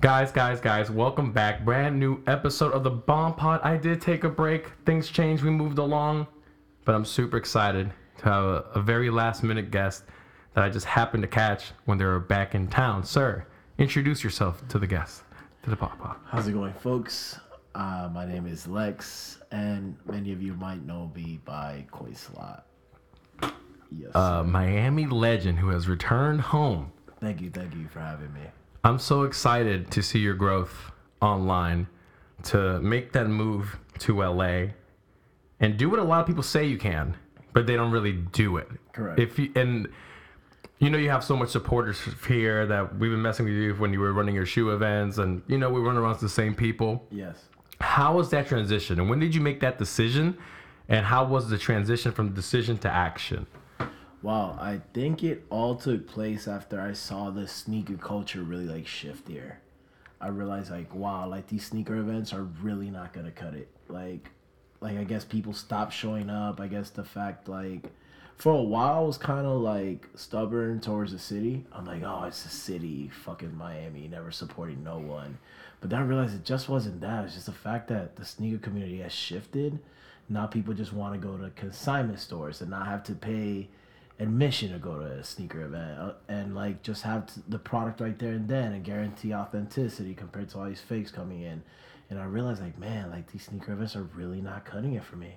Guys, guys, guys, welcome back. Brand new episode of the Bomb Pod. I did take a break. Things changed. We moved along. But I'm super excited to have a, a very last minute guest that I just happened to catch when they were back in town. Sir, introduce yourself to the guests, to the Bomb Pod. How's it going, folks? Uh, my name is Lex, and many of you might know me by Coinslot. Yes. Uh, Miami legend who has returned home. thank you, thank you for having me. I'm so excited to see your growth online, to make that move to LA, and do what a lot of people say you can, but they don't really do it. Correct. If you and you know you have so much supporters here that we've been messing with you when you were running your shoe events, and you know we run around with the same people. Yes. How was that transition, and when did you make that decision, and how was the transition from decision to action? Wow, I think it all took place after I saw the sneaker culture really like shift here. I realized like wow, like these sneaker events are really not gonna cut it. Like like I guess people stopped showing up. I guess the fact like for a while I was kind of like stubborn towards the city. I'm like, oh, it's the city, fucking Miami, never supporting no one. But then I realized it just wasn't that. It's just the fact that the sneaker community has shifted. Now people just want to go to consignment stores and not have to pay admission to go to a sneaker event uh, and like just have the product right there and then and guarantee authenticity compared to all these fakes coming in. And I realized like, man, like these sneaker events are really not cutting it for me.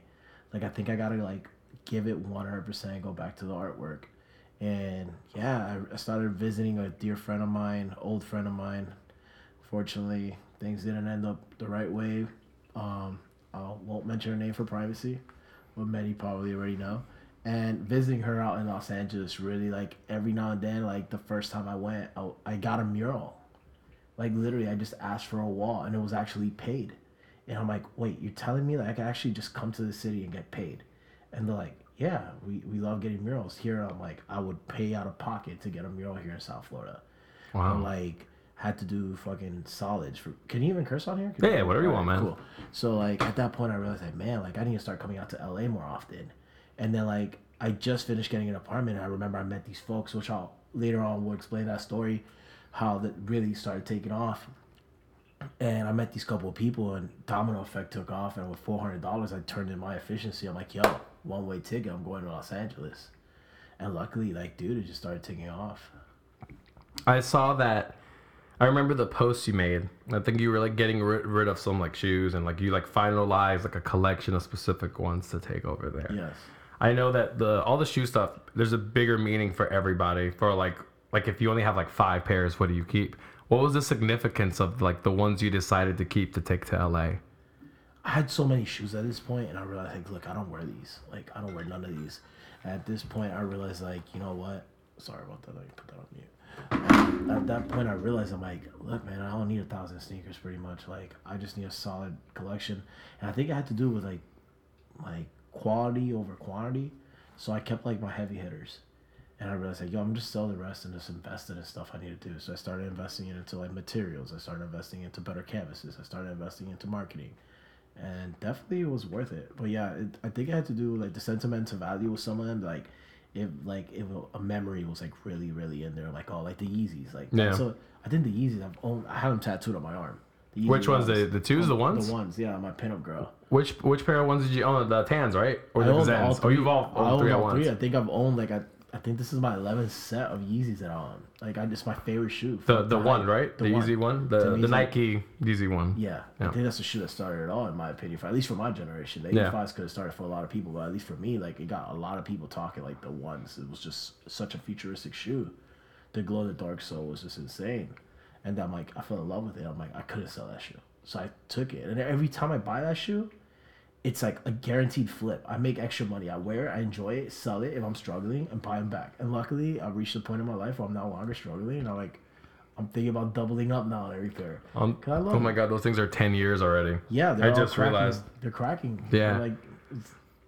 Like I think I gotta like give it 100% and go back to the artwork. And yeah, I, I started visiting a dear friend of mine, old friend of mine. Fortunately, things didn't end up the right way. Um, I won't mention her name for privacy, but many probably already know. And visiting her out in Los Angeles, really like every now and then, like the first time I went, I, I got a mural. Like literally, I just asked for a wall, and it was actually paid. And I'm like, wait, you're telling me that I can actually just come to the city and get paid? And they're like, yeah, we, we love getting murals. Here, I'm like, I would pay out of pocket to get a mural here in South Florida. Wow. I'm like, had to do fucking solids for. Can you even curse on here? Can Yeah, whatever you want, man. Cool. So like at that point, I realized like, man, like I need to start coming out to LA more often. And then like I just finished getting an apartment. And I remember I met these folks, which I'll later on will explain that story, how that really started taking off. And I met these couple of people, and domino effect took off. And with four hundred dollars, I turned in my efficiency. I'm like, yo, one way ticket. I'm going to Los Angeles. And luckily, like, dude, it just started taking off. I saw that. I remember the post you made. I think you were like getting rid, rid of some like shoes and like you like finalized like a collection of specific ones to take over there. Yes. I know that the all the shoe stuff. There's a bigger meaning for everybody. For like like if you only have like five pairs, what do you keep? What was the significance of like the ones you decided to keep to take to LA? I had so many shoes at this point, and I realized, like, look, I don't wear these. Like, I don't wear none of these. At this point, I realized, like, you know what? Sorry about that. Let me put that on mute. At that point, I realized, I'm like, look, man, I don't need a thousand sneakers, pretty much. Like, I just need a solid collection, and I think it had to do with like quality over quantity. So I kept like my heavy hitters, and I realized, like, yo, I'm just sell the rest and just invest in the stuff I need to do. So I started investing into like materials. I started investing into better canvases. I started investing into marketing and definitely it was worth it. But yeah, it, I think it had to do like the sentimental value of some of them. Like if like if a memory was like really really in there, like oh like the Yeezys, like Yeah. So I think the Yeezys I've owned. I have them tattooed on my arm. The Which ones? The the twos, oh, the ones? The ones, yeah, my pinup girl. Which which pair of ones did you own? The tans, right? Or the all Oh, you've all owned own three at once. three. I think I've owned like I, I think this is my 11th set of Yeezys that I own. Like I just my favorite shoe. The the one, right? The, The. Yeezy one, the the like- Nike Yeezy one. Yeah, Yeah. I think that's the shoe that started it all, in my opinion. For at least for my generation, the Yeah. could have started for a lot of people, but at least for me, like it got a lot of people talking. Like the ones, it was just such a futuristic shoe. The glow in the dark soul was just insane, and I'm like, I fell in love with it. I'm like, I couldn't sell that shoe, so I took it. And every time I buy that shoe, it's like a guaranteed flip. I make extra money. I wear it, I enjoy it, sell it if I'm struggling, and buy them back. And luckily, I've reached a point in my life where I'm no longer struggling, and I'm like. I'm thinking about doubling up now on every pair. Um, 'Cause I love oh my god, those things are ten years already. Yeah, they're I just cracking. realized. they're cracking. Yeah. They're like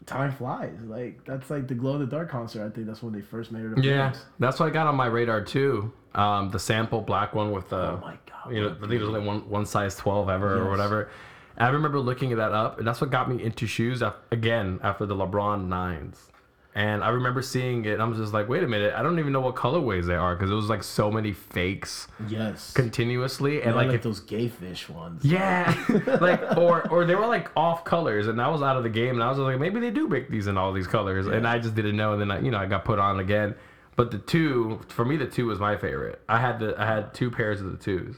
time flies. Like that's like the glow in the dark concert. I think that's when they first made it. Yeah, appearance. that's what I got on my radar too. Um, the sample black one with the. Oh my god. you know, I think there's only one one size twelve ever or whatever. I remember looking that up, and that's what got me into shoes. Again, after the LeBron nines, And I remember seeing it, and I'm just like, wait a minute, I don't even know what colorways they are because it was like so many fakes Yes. continuously, and like, like, if, those gay fish ones. yeah, like or or they were like off colors, and I was out of the game, and I was like, maybe they do make these in all these colors, and I just didn't know, and then I, you know I got put on again. But the two, for me, the two was my favorite. I had the I had two pairs of the twos.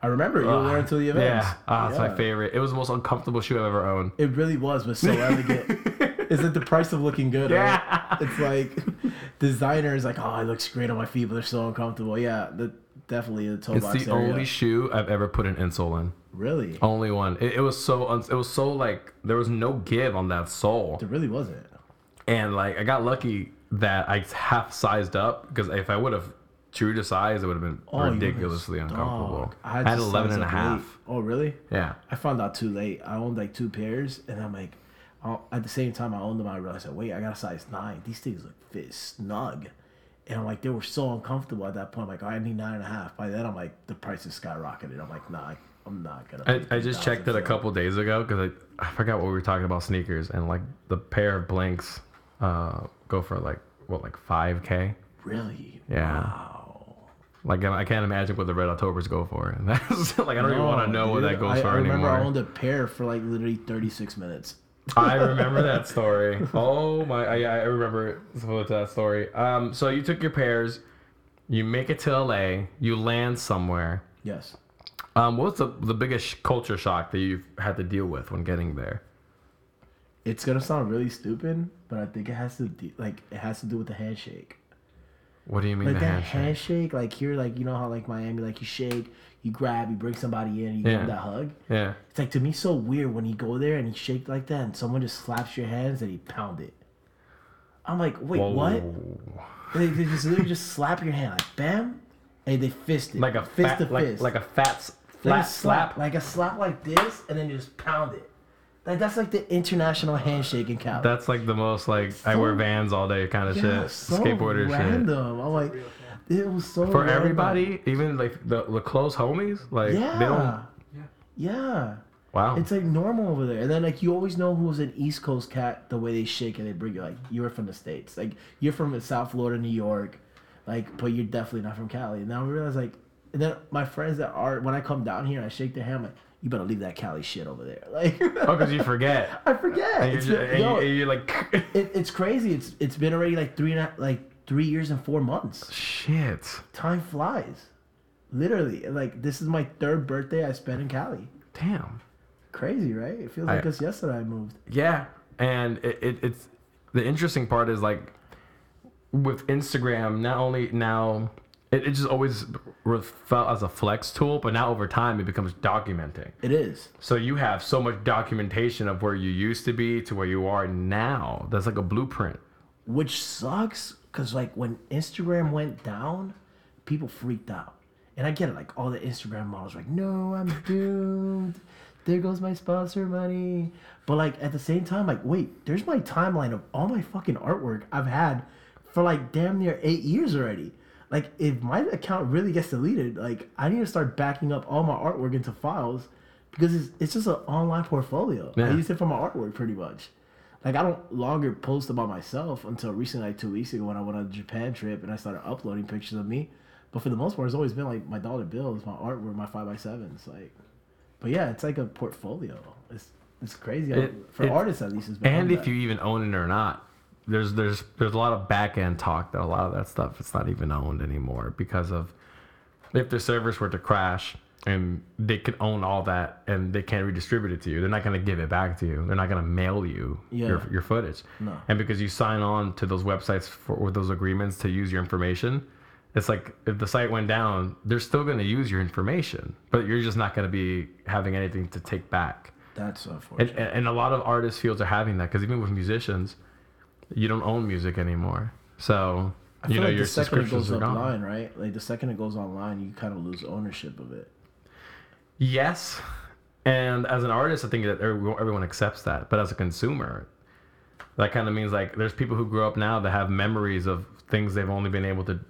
I remember you were wearing to the events. Yeah, ah, it's my favorite. It was the most uncomfortable shoe I've ever owned. It really was, but so elegant. Is it the price of looking good? Right? Yeah. It's like designers like, oh, it looks great on my feet, but they're so uncomfortable. Yeah, the, definitely the toe It's box the area. only shoe I've ever put an insole in. really, Only one. It, it was so un- it was so like there was no give on that sole, there really wasn't. and like I got lucky that I half sized up because if I would have true to size, it would have been Oh, ridiculously uncomfortable. dog. I had, to 11 and a half. late. Oh, really? Yeah. I found out too late. I owned like two pairs, and I'm like, i at the same time I owned them, I realized, like, wait, I got a size nine. These things look fit snug, and I'm like, they were so uncomfortable at that point. I'm like, I need nine and a half. By then, I'm like, the price is skyrocketed. I'm like, nah, I- I'm not gonna. I, I just checked it a couple days ago because I, I forgot what we were talking about sneakers and like the pair of blanks uh, go for like what like 5k. Really? Yeah. Wow. Like I can't imagine what the Red Octobers go for. And that's like I don't even want to No, know what that goes I, for I remember anymore. I owned a pair for like literally 36 minutes. I remember that story. Oh my! I, I remember that story. Um, so you took your pairs, you make it to LA, you land somewhere. Yes. Um, what's the the biggest culture shock that you've had to deal with when getting there? It's gonna sound really stupid, but I think it has to de- like it has to do with the handshake. What do you mean like the that handshake? handshake, like here, like you know how like Miami, like you shake, you grab, you bring somebody in, you give them that hug. Yeah. It's like to me so weird when you go there and you shake like that, and someone just slaps your hands and you pound it. I'm like, wait, what? They, they just literally just slap your hand like bam, and they fist it Like a fist fat, to like, fist, like a fat flat slap, slap. like a slap like this, and then you just pound it. Like that's like the international handshake in Cali. That's like the most like I wear So- Vans all day kind of yeah, shit. so Skateboarder shit. random. I'm like, it was so For random. everybody, even like the, the close homies, like Yeah. they don't. Yeah. Wow. It's like normal over there. And then like you always know who's an East Coast cat the way they shake and they bring you like you're from the States. Like you're from South Florida, New York, like but you're definitely not from Cali. And now I realize like and then my friends that are when I come down here and I shake their hand, I'm like, you better leave that Cali shit over there. Like oh, because you forget. I forget. And you're, It's just, been- and yo, you, are like, it, it's crazy. It's it's been already like three and a, like three years and four months. shit. Time flies. Literally. Like this is my third birthday I spent in Cali. Damn. Crazy, right? It feels like it's yesterday I moved. Yeah, and it, it, it's the interesting part is like with Instagram. Not only now, it, it just always felt as a flex tool, but now over time it becomes documenting. It is. So you have so much documentation of where you used to be to where you are now. That's like a blueprint. which sucks because like when instagram went down people freaked out and i get it like all the instagram models like no i'm doomed there goes my sponsor money but like at the same time like wait there's my timeline of all my fucking artwork i've had for like damn near eight years already like if my account really gets deleted like i need to start backing up all my artwork into files because it's, it's just an online portfolio i use it for my artwork pretty much like I don't longer post about myself until recently, like two weeks ago, when I went on a Japan trip and I started uploading pictures of me. But for the most part, it's always been like my dollar bills, my artwork, my five by sevens. Like, but yeah, it's like a portfolio. It's it's crazy It- for it- artists at least. And if that. you even own it or not, there's there's there's a lot of back end talk that a lot of that stuff it's not even owned anymore because of if the servers were to crash and they could own all that and they can't redistribute it to you, they're not gonna give it back to you. They're not gonna mail you your, Yeah. your your footage. No. And because you sign on to those websites for with those agreements to use your information, it's like if the site went down, they're still gonna use your information, but you're just not gonna be having anything to take back. that's unfortunate. and and a lot of artist fields are having that because even with musicians, you don't own music anymore. So I you know like your the second it subscriptions goes are gone. online, right? Like the second it goes online, you kind of lose ownership of it. Yes, and as an artist, I think that everyone everyone accepts that. But as a consumer, that kind of means like there's people who grow up now that have memories of things they've only been able to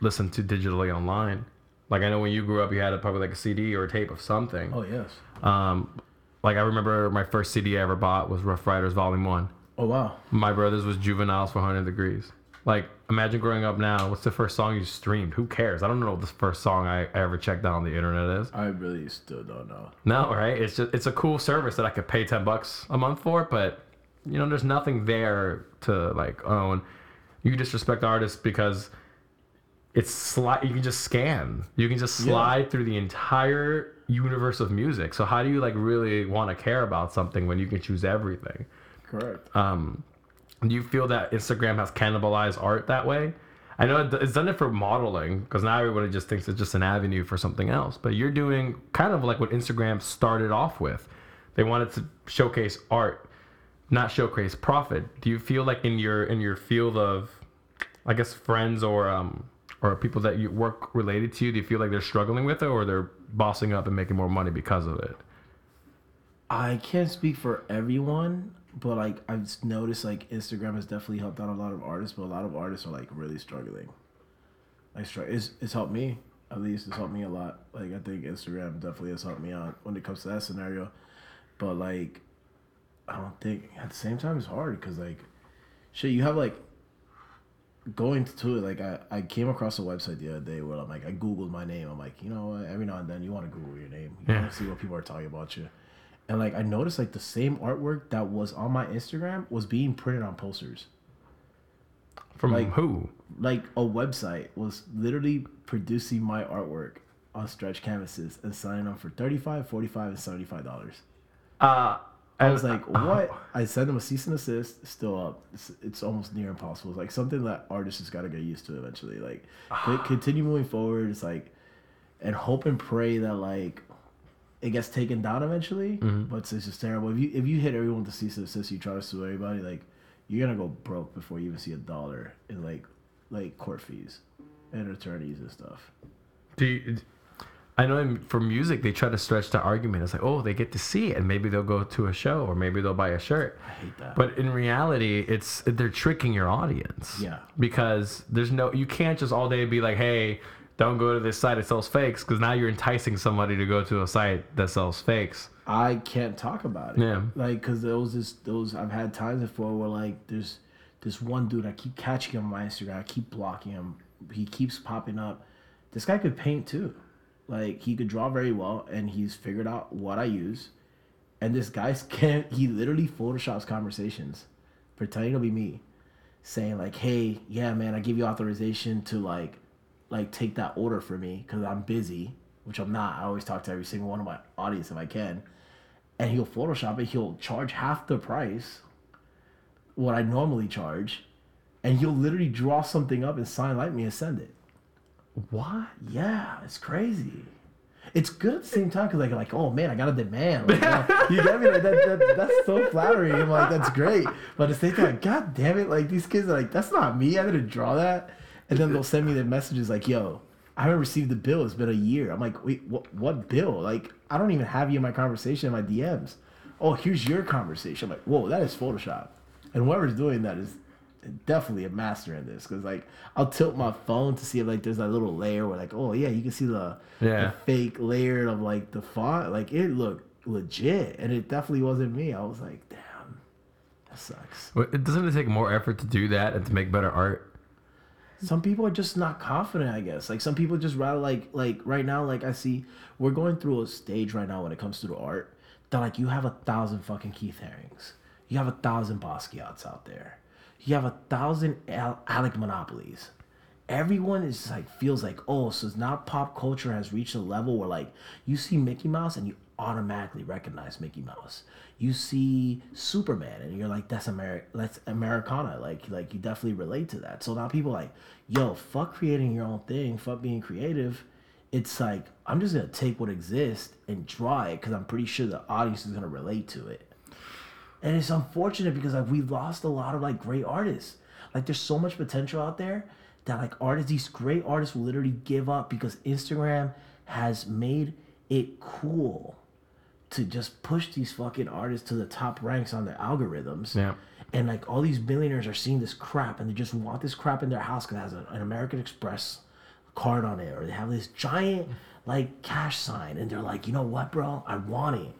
listen to digitally online. Like I know when you grew up, you had a, probably like a CD or a tape of something. Oh yes. Um, like I remember my first CD I ever bought was Ruff Ryders Volume One. Oh wow. My brother's was Juveniles for 100 Degrees. Like, imagine growing up now. What's the first song you streamed? Who cares? I don't know what the first song I ever checked out on the internet is. I really still don't know. No, right? It's just it's a cool service that I could pay 10 bucks a month for, but you know, there's nothing there to like own. You disrespect artists because it's slide. You can just scan. You can just slide through the entire universe of music. So how do you like really want to care about something when you can choose everything? Correct. Um, do you feel that Instagram has cannibalized art that way? I know it's done it for modeling because now everybody just thinks it's just an avenue for something else. But you're doing kind of like what Instagram started off with. They wanted to showcase art, not showcase profit. Do you feel like in your in your field of, I guess, friends or um or people that you work related to you, do you feel like they're struggling with it or they're bossing up and making more money because of it? I can't speak for everyone, but like I've noticed like Instagram has definitely helped out a lot of artists, but a lot of artists are like really struggling. Like str- it's it's helped me at least. It's helped me a lot. Like I think Instagram definitely has helped me out when it comes to that scenario. But like, I don't think at the same time it's hard because like, shit, you have like going to it like I, I came across a website the other day where I'm like I googled my name. I'm like, you know what? Every now and then you want to Google your name. You Yeah. want to see what people are talking about you. And like I noticed like the same artwork that was on my Instagram was being printed on posters. From Like- who? Like a website was literally producing my artwork on stretch canvases and signing them for 35 45 and 75 dollars Uh, I was like, what? I sent them a cease and assist. Still up. It's, it's almost near impossible. It's like something that artists just got to get used to eventually. Like, co- continue moving forward. It's like, and hope and pray that like it gets taken down eventually. Mm-hmm. But it's, it's just terrible. If you if you hit everyone with the cease and assist, you try to sue everybody. Like, you're gonna go broke before you even see a dollar in like like court fees and attorneys and stuff. Do you, I know for music they try to stretch the argument. It's like, oh, they get to see it, and maybe they'll go to a show, or maybe they'll buy a shirt. I hate that. But in reality, it's they're tricking your audience. Yeah. Because there's no, you can't just all day be like, hey, don't go to this site that sells fakes, because now you're enticing somebody to go to a site that sells fakes. I can't talk about it. Yeah. Like, cause those is those I've had times before where like there's this one dude I keep catching him on my Instagram. I keep blocking him. He keeps popping up. This guy could paint too. Like he could draw very well, and he's figured out what I use. And this guy's can't. He literally photoshops conversations, pretending to be me, saying like, "Hey, yeah, man, I give you authorization to like, like take that order for me because I'm busy." Which I'm not. I always talk to every single one of my audience if I can and he'll Photoshop it. He'll charge half the price what I normally charge, and he'll literally draw something up and sign like me and send it. What? Yeah, it's crazy. It's good at the same time because like like oh man, I got a demand. Like, you, you get me? Like that, that that's so flattering. I'm like that's great, but at the same time, like, god damn it, like these kids are like that's not me. I didn't draw that, and then they'll send me the messages like yo. I haven't received the bill. It's been a year. I'm like, wait, what? What bill? Like, I don't even have you in my conversation, in my DMs. Oh, here's your conversation. I'm like, whoa, that is Photoshop. And whoever's doing that is definitely a master in this because like I'll tilt my phone to see if like there's that little layer where like oh yeah you can see the, Yeah. the fake layer of like the font like it looked legit and it definitely wasn't me I was like damn that sucks Well, It doesn't it take more effort to do that and to make better art? Some people are just not confident I guess. Like some people just rather like like right now like I see we're going through a stage right now when it comes to the art that like you have a thousand fucking Keith Harings you have a thousand Basquiat's out there. You have a thousand Al- Alec Monopolies. Everyone is like feels like oh so it's not pop culture has reached a level where like you see Mickey Mouse and you automatically recognize Mickey Mouse. You see Superman and you're like that's Ameri- that's Americana. Like like you definitely relate to that. So now people like yo fuck creating your own thing fuck being creative. It's like I'm just gonna take what exists and draw it because I'm pretty sure the audience is gonna relate to it. And it's unfortunate because like we lost a lot of like great artists. Like there's so much potential out there that like artists, these great artists will literally give up because Instagram has made it cool to just push these fucking artists to the top ranks on their algorithms. Yeah. And like all these billionaires are seeing this crap and they just want this crap in their house because it has a- an American Express card on it or they have this giant like cash sign and they're like, you know what, bro? I want it.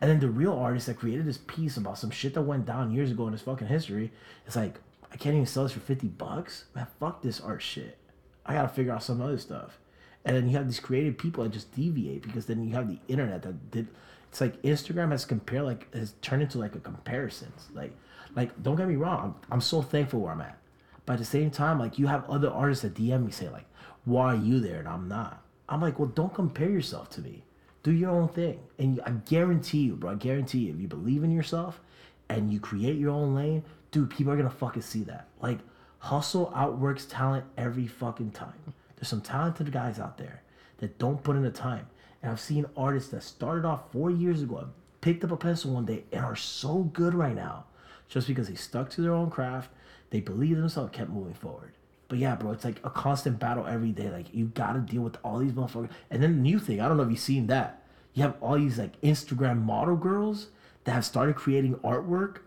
And then the real artist that created this piece about some shit that went down years ago in his fucking history, it's like, I can't even sell this for 50 bucks? Man, fuck this art shit. I gotta figure out some other stuff. And then you have these creative people that just deviate because then you have the internet that did. It's like Instagram has compared, like, has turned into like a comparisons. Like, like don't get me wrong, I'm, I'm so thankful where I'm at. But at the same time, like, you have other artists that DM me say, like, why are you there and I'm not? I'm like, well, don't compare yourself to me. Do your own thing. And I guarantee you, bro, I guarantee you, if you believe in yourself and you create your own lane, dude, people are gonna fucking see that. Like, hustle outworks talent every fucking time. There's some talented guys out there that don't put in the time. And I've seen artists that started off four years ago, picked up a pencil one day, and are so good right now just because they stuck to their own craft, they believed themselves, kept moving forward. But yeah, bro, it's like a constant battle every day. Like you gotta deal with all these motherfuckers. And then the new thing, I don't know if you've seen that. You have all these like Instagram model girls that have started creating artwork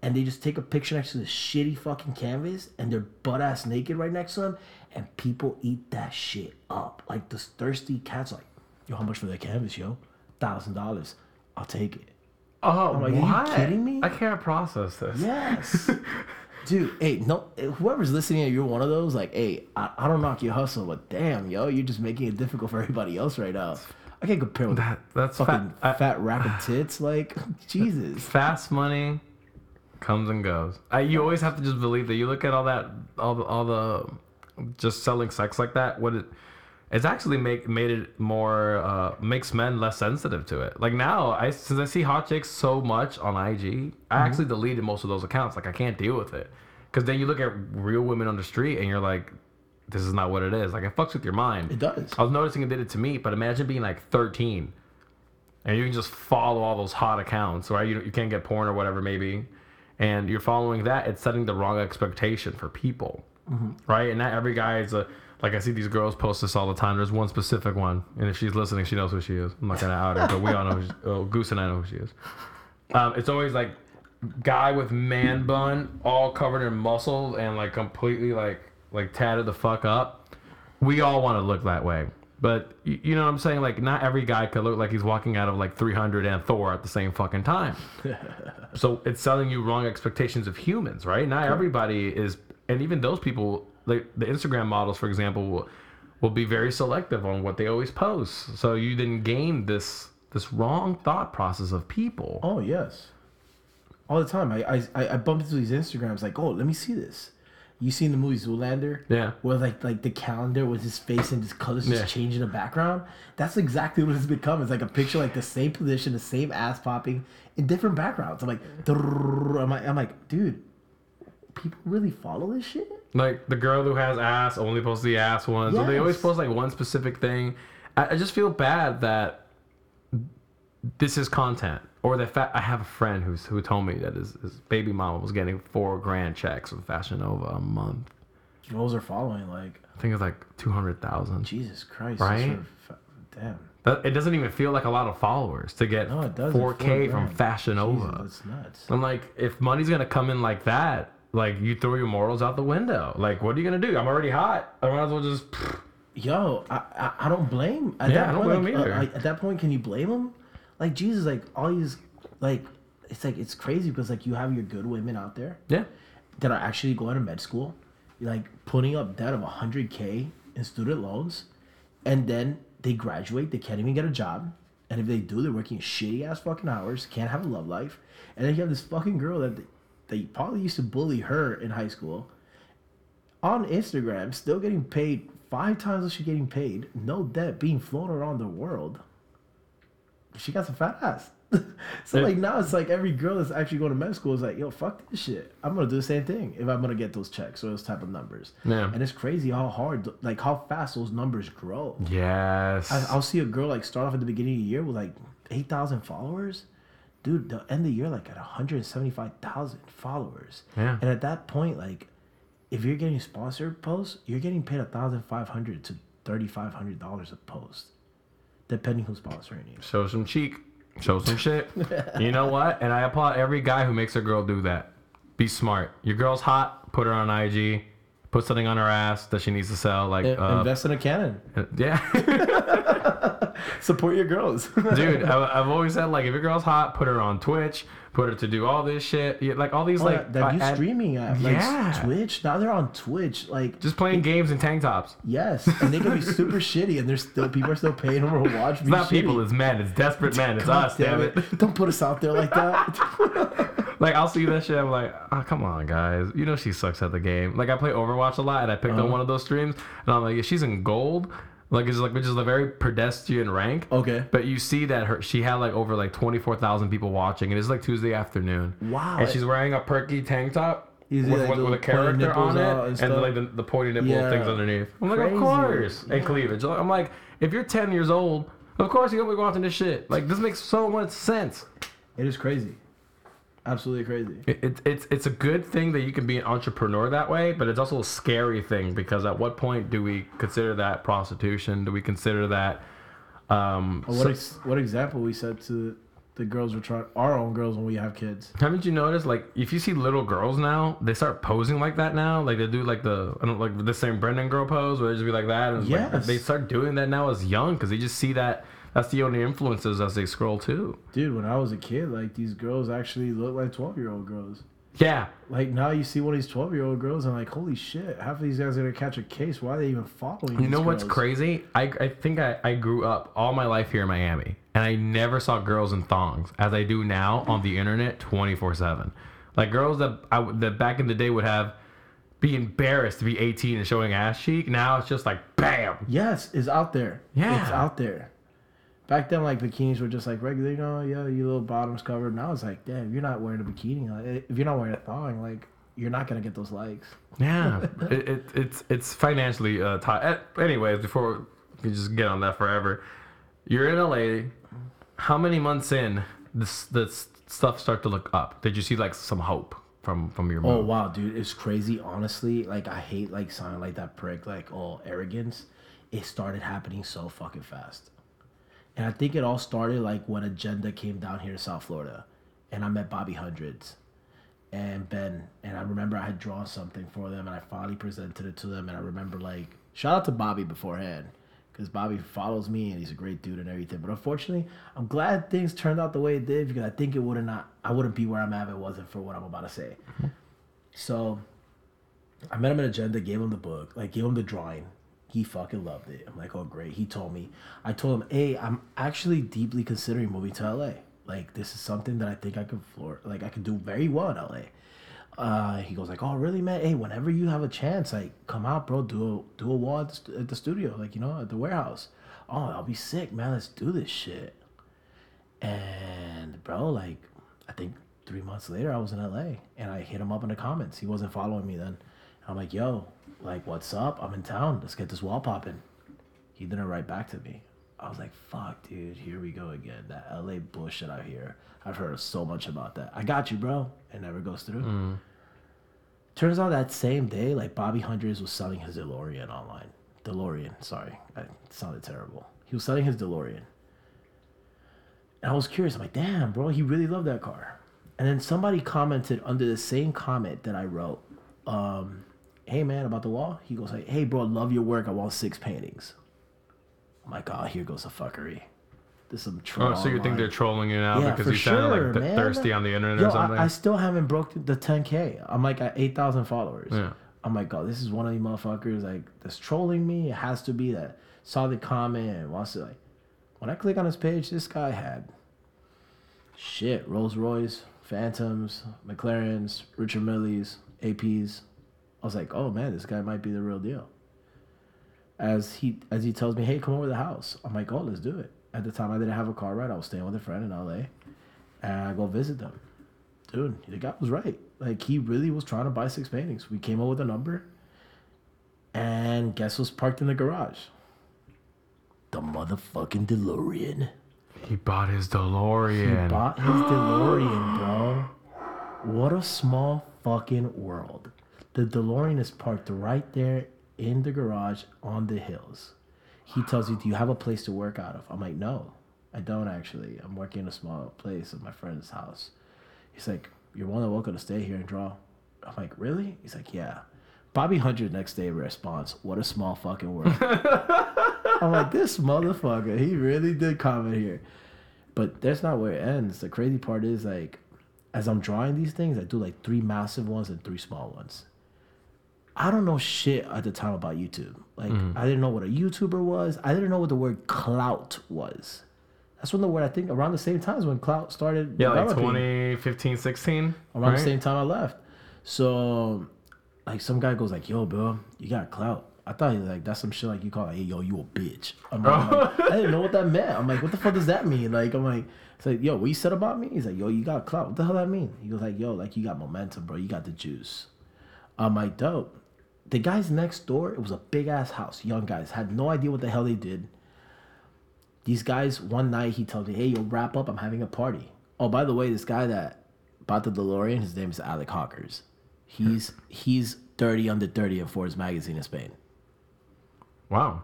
and they just take a picture next to this shitty fucking canvas and they're butt ass naked right next to them and people eat that shit up. Like this thirsty cat's like, yo, how much for that canvas, yo? Thousand dollars. I'll take it. Oh, like, are you what? kidding me? I can't process this. Yes. Dude, hey, no, whoever's listening and you're one of those, like, hey, I, I don't knock your hustle, but damn, yo, you're just making it difficult for everybody else right now. I can't compare with That, that's fucking fat, fat, rack of tits. Like, Jesus. fast money comes and goes. I, you always have to just believe that. You look at all that, all the, all the, just selling sex like that. What it, it's actually make made it more uh, makes men less sensitive to it. Like now, I since I see hot chicks so much on IG, I actually deleted most of those accounts. Like I can't deal with it, because then you look at real women on the street and you're like, this is not what it is. Like it fucks with your mind. It does. I was noticing it did it to me, but imagine being like 13 and you can just follow all those hot accounts, right? You, you can't get porn or whatever, maybe. And you're following that, it's setting the wrong expectation for people, right? And not every guy is a, like I see these girls post this all the time. There's one specific one, and if she's listening, she knows who she is. I'm not gonna out her, but we all know who she, oh, Goose and I know who she is. Um, it's always like guy with man bun, all covered in muscle and like completely like like tatted the fuck up. We all want to look that way, but you, you know what I'm saying? Like not every guy could look like he's walking out of like 300 and Thor at the same fucking time. so it's selling you wrong expectations of humans, right? Not everybody is, and even those people, like the Instagram models, for example, will, will be very selective on what they always post. So you then gain this this wrong thought process of people. Oh, yes. All the time. I, I, I bump into these Instagrams like, oh, let me see this. You seen the movie Zoolander? Yeah. Where like like the calendar with his face and his colors just Yeah. changing the background. That's exactly what it's become. It's like a picture like the same position, the same ass popping in different backgrounds. I'm like, I'm like, I'm like, dude, people really follow this shit? Like the girl who has ass only posts the ass ones. So they always post like one specific thing. I, I just feel bad that this is content. Or the fact I have a friend who's who told me that his, his baby mama was getting four grand checks with Fashion Nova a month. Girls are following like, I think it's like two hundred thousand. Jesus Christ. Right? fa- Damn. That it doesn't even feel like a lot of followers to get No, it doesn't. four K from. Fashion Nova. Jesus, that's nuts. I'm like, if money's gonna come in like that, like you throw your morals out the window. Like, what are you gonna do? I'm already hot. I might as well just. Yo, I, I, I don't blame. At Yeah, that I don't point, blame like, either. uh, like, at that point, can you blame him? Like Jesus, like all these, like it's like it's crazy because like you have your good women out there Yeah. that are actually going to med school, like putting up debt of hundred k in student loans, and then they graduate, they can't even get a job, and if they do, they're working shitty ass fucking hours, can't have a love life, and then you have this fucking girl that they probably used to bully her in high school on Instagram, still getting paid five times what she's getting paid, no debt, being flown around the world. She got some fat ass. so like now it's like every girl that's actually going to med school is like, yo, fuck this shit. I'm gonna do the same thing if I'm gonna get those checks or those type of numbers. Yeah. And it's crazy how hard, like how fast those numbers grow. Yes. I, I'll see a girl like start off at the beginning of the year with like eight thousand followers. Dude, they'll end the year like at 175,000 followers. Yeah. And at that point, like, if you're getting sponsored posts, you're getting paid a thousand five hundred to thirty five hundred dollars a post, depending who's sponsoring you. Show some cheek. Show some shit. You know what? And I applaud every guy who makes a girl do that. Be smart. Your girl's hot. Put her on IG. Put something on her ass that she needs to sell. Like, In- uh, Invest in a cannon. yeah, Support your girls. dude. I, I've always said like, if your girl's hot, put her on Twitch, put her to do all this shit. Yeah, Like all these Oh, like that, new uh, ad- streaming app, like Yeah. Twitch. Now they're on Twitch. Like just playing games in tank tops. yes, and they can be super shitty, and there's still people are still paying them to watch. It's not people, it's men. It's desperate men. It's us, damn it. Don't put us out there like that. Like I'll see that shit. I'm like, oh come on, guys. You know she sucks at the game. Like I play Overwatch a lot, and I picked Uh-huh. on one of those streams, and I'm like, yeah, she's in gold. Like it's like which is a very pedestrian rank. okay. But you see that her she had like over like twenty four thousand people watching, and it's like Tuesday afternoon. Wow. And she's wearing a perky tank top. With, like, with, with a character on it, and and, like the, the pointy nipple Yeah. things underneath. I'm like, Crazy. of course, and cleavage. I'm like, if you're ten years old, of course you're gonna be watching this shit. Like this makes so much sense. It is crazy. Absolutely crazy. It, it, it's it's a good thing that you can be an entrepreneur that way, but it's also a scary thing because at what point do we consider that prostitution? Do we consider that? Um, What so- ex- what example we said to the girls we're trying our own girls when we have kids. haven't you noticed like if you see little girls now, they start posing like that now. Like they do like the I don't like the same Brendan girl pose where they just be like that. And it's like, Yes. they start doing that now as young because they just see that that's the only influences as they scroll too. Dude, when I was a kid, like these girls actually looked like twelve year old girls. Yeah, Like now you see one of these twelve year old girls and like, holy shit, half of these guys are gonna catch a case. Why are they even following? You know what's crazy? I, I think I, I grew up all my life here in Miami, and I never saw girls in thongs as I do now on the internet 24 7. Like girls that I, that back in the day would have be embarrassed to be 18 and showing ass cheek. Now it's just like bam. Yes, it's out there. Yeah. It's out there. Back then, like bikinis were just like regular, you know, yeah, you little bottoms covered. Now it's like, damn, you're not wearing a bikini. Like, if you're not wearing a thong, like, you're not gonna get those likes. Yeah, it, it, it's it's financially uh, tied. Anyways, before we just get on that forever, you're in LA. How many months in this this stuff start to look up? Did you see like some hope from from your Oh wow, dude, it's crazy. Honestly, like I hate like sounding like that prick, like oh arrogance. It started happening so fucking fast, and I think it all started like when Agenda came down here to South Florida, and I met Bobby Hundreds, and Ben, and I remember I had drawn something for them, and I finally presented it to them, and I remember like shout out to Bobby beforehand. Because Bobby follows me and he's a great dude and everything, but unfortunately, I'm glad things turned out the way it did because I think it would have not, I wouldn't be where I'm at if it wasn't for what I'm about to say. Mm-hmm. So I met him at Agenda, gave him the book, like gave him the drawing. He fucking loved it. I'm like, oh great. He told me. I told him, hey, I'm actually deeply considering moving to LA. Like this is something that I think I could floor, like I could do very well in LA. Uh, he goes like, oh really, man? Hey, whenever you have a chance, like come out, bro. Do a do a wall at the, at the studio, like you know, at the warehouse. Oh, I'll be sick, man. Let's do this shit. And bro, like, I think three months later, I was in LA and I hit him up in the comments. He wasn't following me then. I'm like, yo, like, what's up? I'm in town. Let's get this wall popping. He didn't write back to me. I was like, fuck, dude, here we go again. That LA bullshit out here. I've heard so much about that. I got you, bro. It never goes through. Turns out that same day, like Bobby Hundreds was selling his DeLorean online. DeLorean, sorry. That sounded terrible. He was selling his DeLorean. And I was curious. I'm like, damn, bro, he really loved that car. And then somebody commented under the same comment that I wrote, um, hey man, about the wall. He goes like, hey bro, love your work. I want six paintings. I'm like, oh, here goes the fuckery. This some oh, troll. Oh, so you think they're trolling you now Yeah, because you sound sure, like th- thirsty on the internet Yo, or something? I, I still haven't broke the 10k. I'm like at 8,000 followers. Yeah. I'm like, oh, this is one of these motherfuckers like that's trolling me. It has to be that saw the comment and wants to like. When I click on his page, this guy had shit Rolls Royce, Phantoms, McLarens, Richard Millys, APs. I was like, oh man, this guy might be the real deal. As he as he tells me, hey, come over to the house. I'm like, oh, let's do it. At the time, I didn't have a car ride. I was staying with a friend in LA, and I go visit them. Dude, the guy was right. Like he really was trying to buy six paintings. We came up with a number, and guess what's parked in the garage? The motherfucking DeLorean. he bought his DeLorean. He bought his DeLorean, bro. What a small fucking world. The DeLorean is parked right there in the garage on the hills. He tells you, Do you have a place to work out of? I'm like, No, I don't actually. I'm working in a small place at my friend's house. He's like, You're more than welcome to stay here and draw. I'm like, Really? He's like, Yeah. Bobby Hundred next day response, "What a small fucking world." I'm like, this motherfucker, he really did comment here. But that's not where it ends. The crazy part is like, as I'm drawing these things, I do like three massive ones and three small ones. I don't know shit at the time about YouTube. Like Mm-hmm. I didn't know what a YouTuber was. I didn't know what the word clout was. That's when the word I think around the same time as when clout started. Yeah, like developing 2015, 16. around right? the same time I left. So, like, some guy goes like, "Yo, bro, you got clout." I thought he was like that's some shit like you call like, "Hey, yo, you a bitch." I'm like, I didn't know what that meant. I'm like, "What the fuck does that mean?" Like, I'm like, it's like, "Yo, what you said about me?" He's like, "Yo, you got clout." What the hell that mean? He goes like, "Yo, like you got momentum, bro. You got the juice." I'm like, "Dope." The guys next door, it was a big ass house. Young guys had no idea what the hell they did. These guys, one night he tells me, "Hey, yo, wrap up. I'm having a party." Oh, by the way, this guy that bought the DeLorean, his name is Alec Hawkers. He's he's 30 under 30 in Forbes magazine in Spain. Wow.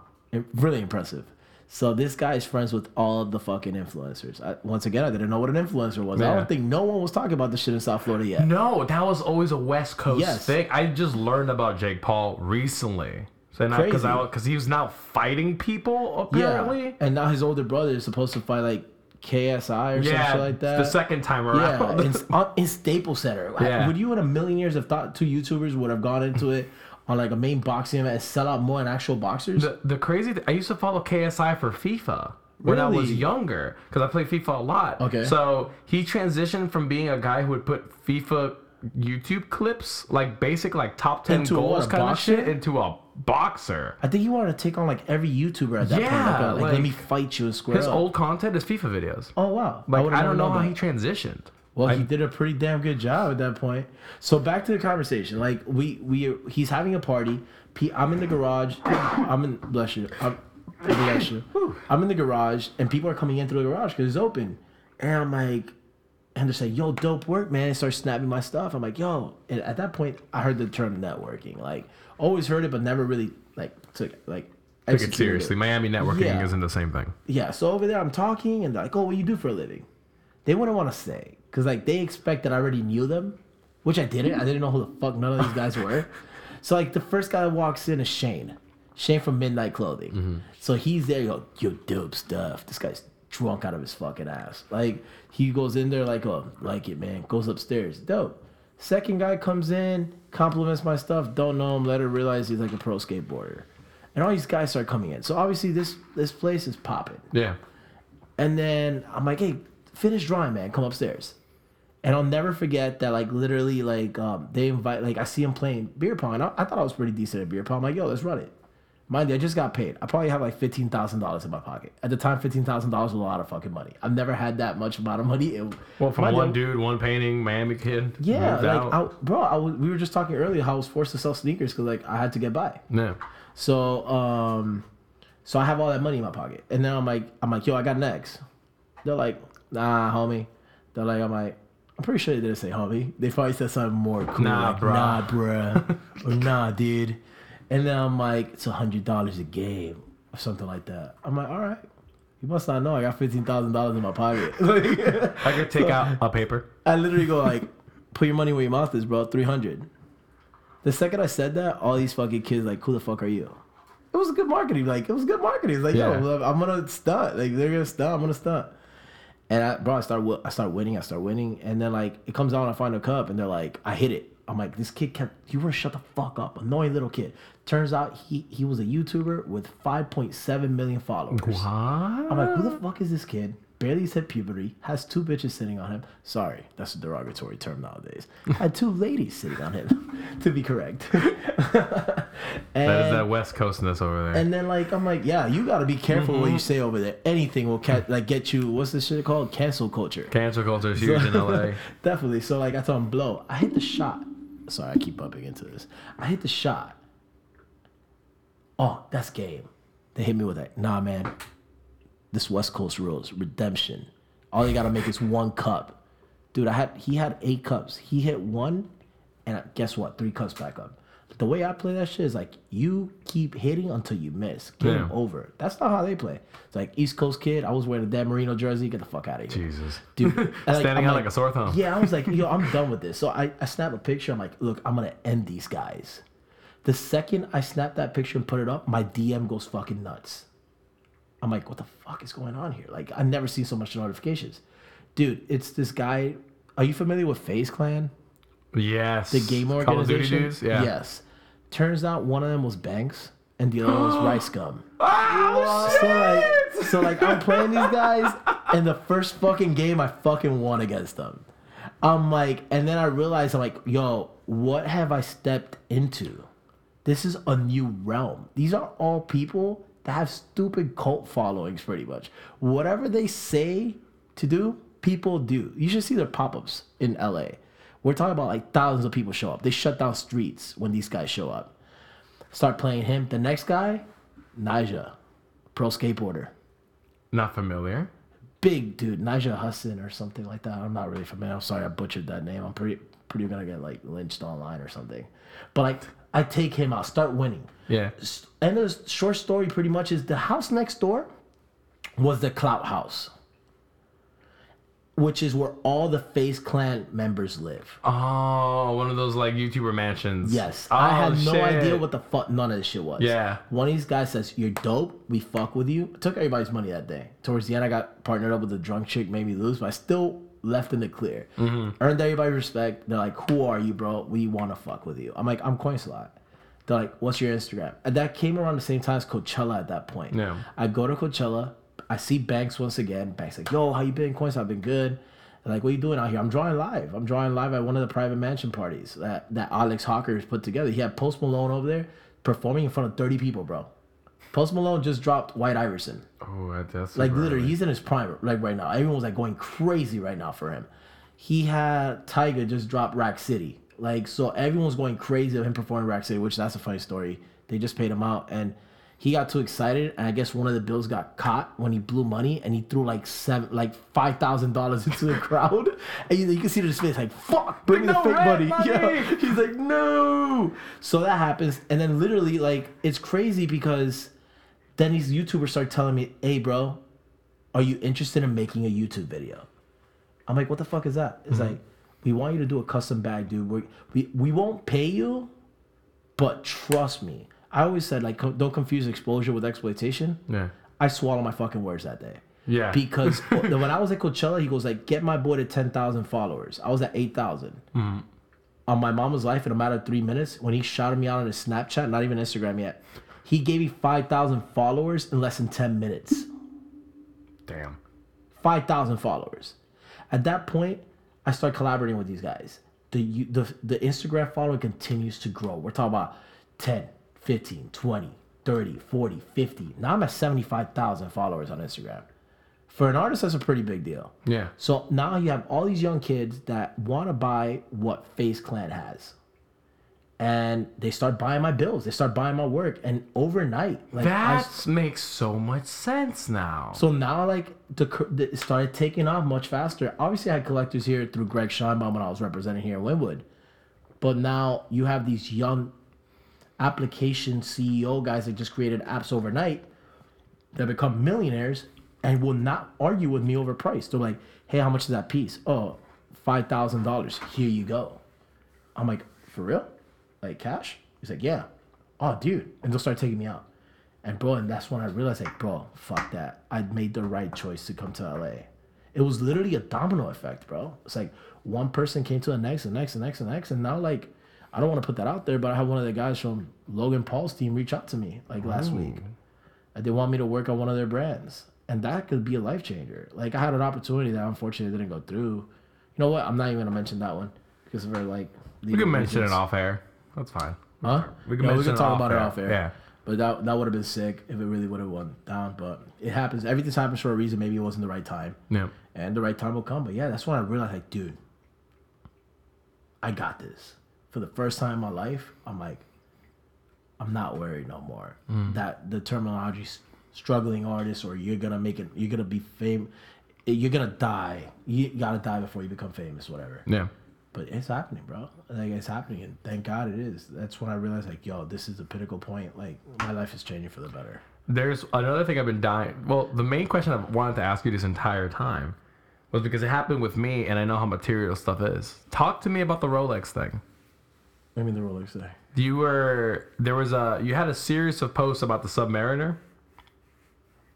Really impressive. So this guy is friends with all of the fucking influencers. I, once again, I didn't know what an influencer was. I don't think no one was talking about this shit in South Florida yet. No, that was always a West Coast Yes. thing. I just learned about Jake Paul recently. So not because because he was now fighting people apparently. Yeah, and now his older brother is supposed to fight like KSI or Yeah, some shit like that. the second time Yeah, around. in, in Staples Center. Yeah. Would you in a million years have thought two YouTubers would have gone into it on like a main boxing event and sell out more than actual boxers? the, the crazy th- I used to follow KSI for FIFA when I was younger because I played FIFA a lot. Okay. So he transitioned from being a guy who would put FIFA YouTube clips, like basic like top ten Into goals what, kind of shit, into a boxer. I think he wanted to take on like every YouTuber at that point. Like, Yeah, like, like, let me fight you and square His up. old content is FIFA videos. oh wow! Like would've I, don't know how he transitioned. Well, I- he did a pretty damn good job at that point. So back to the conversation. Like we we he's having a party. I'm in the garage. I'm in bless you. I'm, bless you. I'm in the garage, and people are coming in through the garage because it's open. And I'm like, and they're saying, "Yo, dope work, man!" And start snapping my stuff. I'm like, "Yo!" And at that point, I heard the term networking. Like, always heard it, but never really like took like Take it seriously. Miami networking Yeah. isn't the same thing. yeah, so over there I'm talking and they're like, "Oh, what you do for a living?" They wouldn't want to say because like they expect that I already knew them, which I didn't. I didn't know who the fuck none of these guys were. So like the first guy that walks in is Shane, Shane from Midnight Clothing. Mm-hmm. So he's there. Yo, yo, dope stuff. This guy's drunk out of his fucking ass. Like he goes in there like, "Oh, like it, man." Goes upstairs, dope. Second guy comes in, compliments my stuff. Don't know him. Let her realize he's like a pro skateboarder. And all these guys start coming in. So obviously this this place is popping. Yeah. And then I'm like, hey, finish drawing, man. Come upstairs. And I'll never forget that, like, literally, like, um, they invite, like, I see him playing beer pong. And I, I thought I was pretty decent at beer pong. I'm like, yo, let's run it. Mind you, I just got paid. I probably have like $15,000 in my pocket. At the time, $15,000 was a lot of fucking money. I've never had that much amount of money. It, Well, from one dude, one painting, Miami kid. Yeah, like. I, bro, I was, we were just talking earlier how I was forced to sell sneakers because, like, I had to get by. yeah. So um so I have all that money in my pocket. And then I'm like I'm like, yo, I got next. They're like, nah, homie. They're like, I'm like, I'm pretty sure they didn't say homie. They probably said something more cool. Nah, like, bruh. Nah, bruh. or nah, dude. And then I'm like, it's a hundred dollars a game or something like that. I'm like, all right. You must not know I got fifteen thousand dollars in my pocket. Like, I could take out a paper. I literally go like, put your money where your mouth is, bro. Three hundred. The second I said that, all these fucking kids like, who the fuck are you? It was good marketing. Like it was good marketing. It's like, Yeah. yo, I'm gonna stunt. Like they're gonna stunt. I'm gonna stunt. And I, bro, I start, I start winning. I start winning, and then like it comes out, and I find a cup, and they're like, I hit it. I'm like, this kid kept. You were shut the fuck up, annoying little kid. Turns out he he was a YouTuber with 5.7 million followers. What? I'm like, who the fuck is this kid? Barely said puberty, has two bitches sitting on him. Sorry, that's a derogatory term nowadays. Had two ladies sitting on him, to be correct. That is and, that West Coastness over there. and then like I'm like, yeah, you gotta be careful what you mm-hmm. say over there. Anything will ca- like get you. What's this shit called? Cancel culture. Cancel culture is huge in LA. Definitely. So like I told him, blow. I hit the shot. Sorry, I keep bumping into this. I hit the shot. Oh, that's game. They hit me with that. Nah, man. This West Coast rules redemption. All you gotta make is one cup, dude. I had he had eight cups. He hit one, and guess what? Three cups back up. The way I play that shit is like you keep hitting until you miss. Game Yeah. over. That's not how they play. It's like East Coast kid. I was wearing a Dan Marino jersey. Get the fuck out of here Jesus. dude. and, like, Standing I'm out like a sore thumb. Yeah, I was like, yo, I'm done with this. So I, I snap a picture. I'm like, look, I'm gonna end these guys. The second I snap that picture and put it up, my DM goes fucking nuts. I'm like, what the fuck is going on here? Like, I've never seen so much notifications. Dude, it's this guy. Are you familiar with FaZe Clan? Yes. The game Call of Duty organization? dudes? Yeah. Yes. Turns out one of them was Banks and the other was Rice Gum. Ah, oh, So like, so like, I'm playing these guys, and the first fucking game I fucking won against them. I'm like, and then I realized I'm like, yo, what have I stepped into? This is a new realm. These are all people that have stupid cult followings, pretty much. Whatever they say to do, people do. You should see their pop-ups in LA. We're talking about like thousands of people show up. They shut down streets when these guys show up. Start playing him. The next guy, Nyjah, pro skateboarder Not familiar. big dude, Nigel Husson or something like that. I'm not really familiar. I'm sorry, I butchered that name. I'm pretty pretty gonna get like lynched online or something. But like, I take him out, start winning. Yeah. And the short story pretty much is the house next door was the Clout House, which is where all the FaZe Clan members live. Oh, one of those like YouTuber mansions. Yes, Oh, I had no shit. idea what the fuck none of this shit was. Yeah. One of these guys says, You're dope, we fuck with you. I took everybody's money that day. Towards the end, I got partnered up with a drunk chick, made me lose, but I still left in the clear. Mm-hmm. Earned everybody respect. They're like, Who are you, bro? We wanna fuck with you. I'm like, I'm Coinslot. They're like, What's your Instagram? And that came around the same time as Coachella at that point. Yeah. I go to Coachella, I see Banks once again. Banks like, Yo, how you been, Coinslot? I've been good. They're like, what are you doing out here? I'm drawing live. I'm drawing live at one of the private mansion parties that, that Alex Hawker put together. He had Post Malone over there performing in front of 30 people, bro. Post Malone just dropped White Iverson. Oh, that- that's Like literally, early. he's in his prime like right now. Everyone's like going crazy right now for him. He had Tyga just drop Rack City. Like so everyone's going crazy of him performing Rack City, which that's a funny story. They just paid him out and he got too excited and I guess one of the bills got caught when he blew money and he threw like seven like five thousand dollars into the crowd. And you, you can see his face like fuck, bring me the No fake rent money. Yeah. money. He's like, no. So that happens, and then literally, like, it's crazy because then these YouTubers start telling me, hey, bro, are you interested in making a YouTube video? I'm like, what the fuck is that? It's mm-hmm. like, we want you to do a custom bag, dude. We, we, we won't pay you, but trust me. I always said, like, co- don't confuse exposure with exploitation. Yeah. I swallow my fucking words that day. Yeah. Because when I was at Coachella, he goes like, "Get my boy to ten thousand followers." I was at eight mm-hmm. On my mama's life, in a matter of three minutes, when he shouted me out on his Snapchat, not even Instagram yet, he gave me five thousand followers in less than ten minutes. Damn. Five thousand followers. At that point, I start collaborating with these guys. The, the the Instagram following continues to grow. We're talking about 10, 15, 20, 30, 40, 50. Now I'm at 75,000 followers on Instagram. For an artist, that's a pretty big deal. Yeah. So now you have all these young kids that want to buy what FaZe Clan has. And they start buying my bills. They start buying my work. And overnight, like I, That makes so much sense now. so now like the, cur- the it started taking off much faster. Obviously, I had collectors here through Greg Scheinbaum when I was representing here in Wynwood. But now you have these young application CEO guys that just created apps overnight that become millionaires and will not argue with me over price. They're like, hey, how much is that piece? Oh, $5,000. Here you go. I'm like, for real? Like cash? He's like, yeah. Oh, dude. And they'll start taking me out. And bro, and that's when I realized, like, bro, fuck that. I made the right choice to come to LA. It was literally a domino effect, bro. It's like one person came to the next, and next, and next, the next, and now like I don't want to put that out there, but I had one of the guys from Logan Paul's team reach out to me like last week. And they want me to work on one of their brands. And that could be a life changer. Like I had an opportunity that unfortunately didn't go through. You know what? I'm not even gonna mention that one because we're like we can mention it off air. That's fine. Huh? We can Yeah, we can talk about it air. off air. Yeah. But that that would have been sick if it really would have went down. But it happens. Everything's happens for a reason. Maybe it wasn't the right time, Yeah. and the right time will come. But yeah, that's when I realized, like, dude, I got this. For the first time in my life, I'm like, I'm not worried no more. Mm. That the terminology struggling artist or you're gonna make it, you're gonna be famous, you're gonna die. You gotta die before you become famous, whatever. Yeah. But it's happening, bro. Like it's happening, and thank God it is. That's when I realized, like, yo, this is the pinnacle point. Like my life is changing for the better. There's another thing I've been dying. Well, the main question I've wanted to ask you this entire time was because it happened with me, and I know how material stuff is. Talk to me about the Rolex thing. I mean, the Rolex thing. You were there was a you had a series of posts about the Submariner.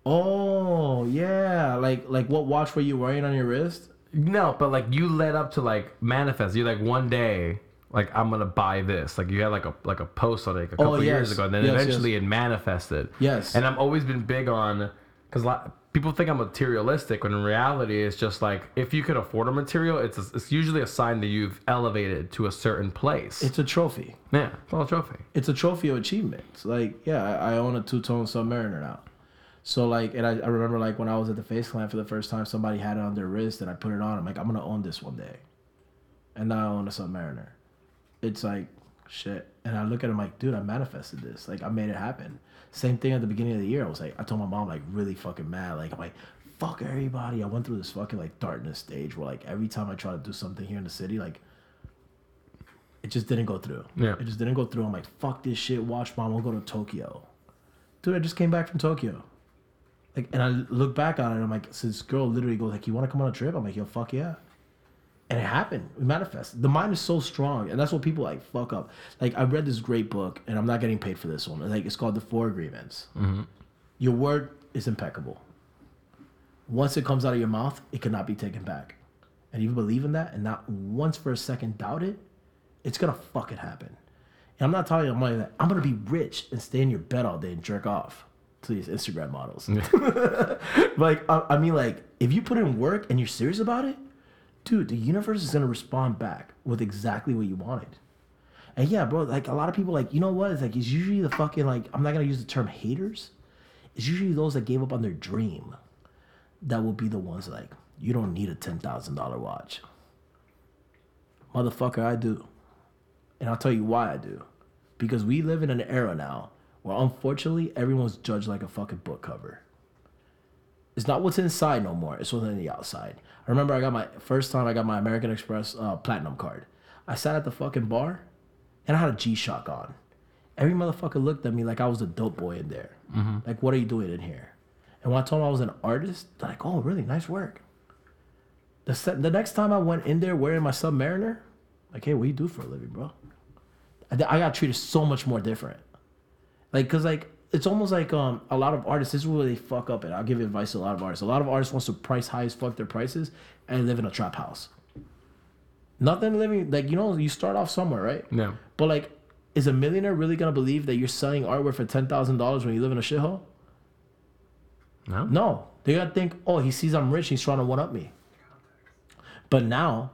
Oh yeah, like like what watch were you wearing on your wrist? No, but like you led up to like manifest. You like one day, like I'm gonna buy this. Like you had like a like a post on it like a oh, couple Oh, years ago, and then Yes, eventually it manifested. Yes. And I've always been big on because people think I'm materialistic, when in reality it's just like if you can afford a material, it's it's usually a sign that you've elevated to a certain place. It's a trophy. yeah, it's all a trophy. It's a trophy of achievements. Like yeah, I, I own a two tone Submariner now. So like, and I, I remember like when I was at the FaZe Clan for the first time, somebody had it on their wrist, and I put it on. I'm like, I'm gonna own this one day, and now I own a Submariner. It's like shit, and I look at him like, dude, I manifested this. Like I made it happen. Same thing at the beginning of the year. I was like, I told my mom like really fucking mad. Like I'm like, fuck everybody. I went through this fucking like darkness stage where like every time I try to do something here in the city, like it just didn't go through. Yeah. It just didn't go through. I'm like, fuck this shit. Watch mom. We'll go to Tokyo. Dude, I just came back from Tokyo. Like, and I look back on it. I'm like, so this girl literally goes like, "You want to come on a trip?" I'm like, "Yo, fuck yeah." And it happened. We manifested. The mind is so strong, and that's what people like fuck up. Like, I read this great book, and I'm not getting paid for this one. Like, it's called The Four Agreements. Mm-hmm. Your word is impeccable. Once it comes out of your mouth, it cannot be taken back. And if you believe in that, and not once for a second doubt it, it's gonna fucking happen. And I'm not talking about money that I'm gonna be rich and stay in your bed all day and jerk off to these Instagram models. like, I, I mean, like, if you put in work and you're serious about it, dude, the universe is gonna respond back with exactly what you wanted. And yeah, bro, like a lot of people, like, you know what? It's like it's usually the fucking like I'm not gonna use the term haters. It's usually those that gave up on their dream that will be the ones like, you don't need a ten thousand dollar watch. Motherfucker, I do. And I'll tell you why I do. Because we live in an era now where unfortunately everyone's judged like a fucking book cover. It's not what's inside no more. It's what's on the outside. I remember I got my first time I got my American Express uh, Platinum card. I sat at the fucking bar and I had a G Shock on. Every motherfucker looked at me like I was a dope boy in there. Like, what are you doing in here? And when I told them I was an artist, they're like, oh, really? Nice work. The, the next time I went in there wearing my Submariner, like, hey, what do you do for a living, bro? I, I got treated so much more different. Like, cause like it's almost like um a lot of artists. This is where they fuck up. And I'll give advice to a lot of artists. A lot of artists wants to price high as fuck their prices and live in a trap house. Nothing living like you know you start off somewhere, right? Yeah. But like, is a millionaire really gonna believe that you're selling artwork for ten thousand dollars when you live in a shithole? No. No, they gotta think, oh, he sees I'm rich, he's trying to one up me. But now,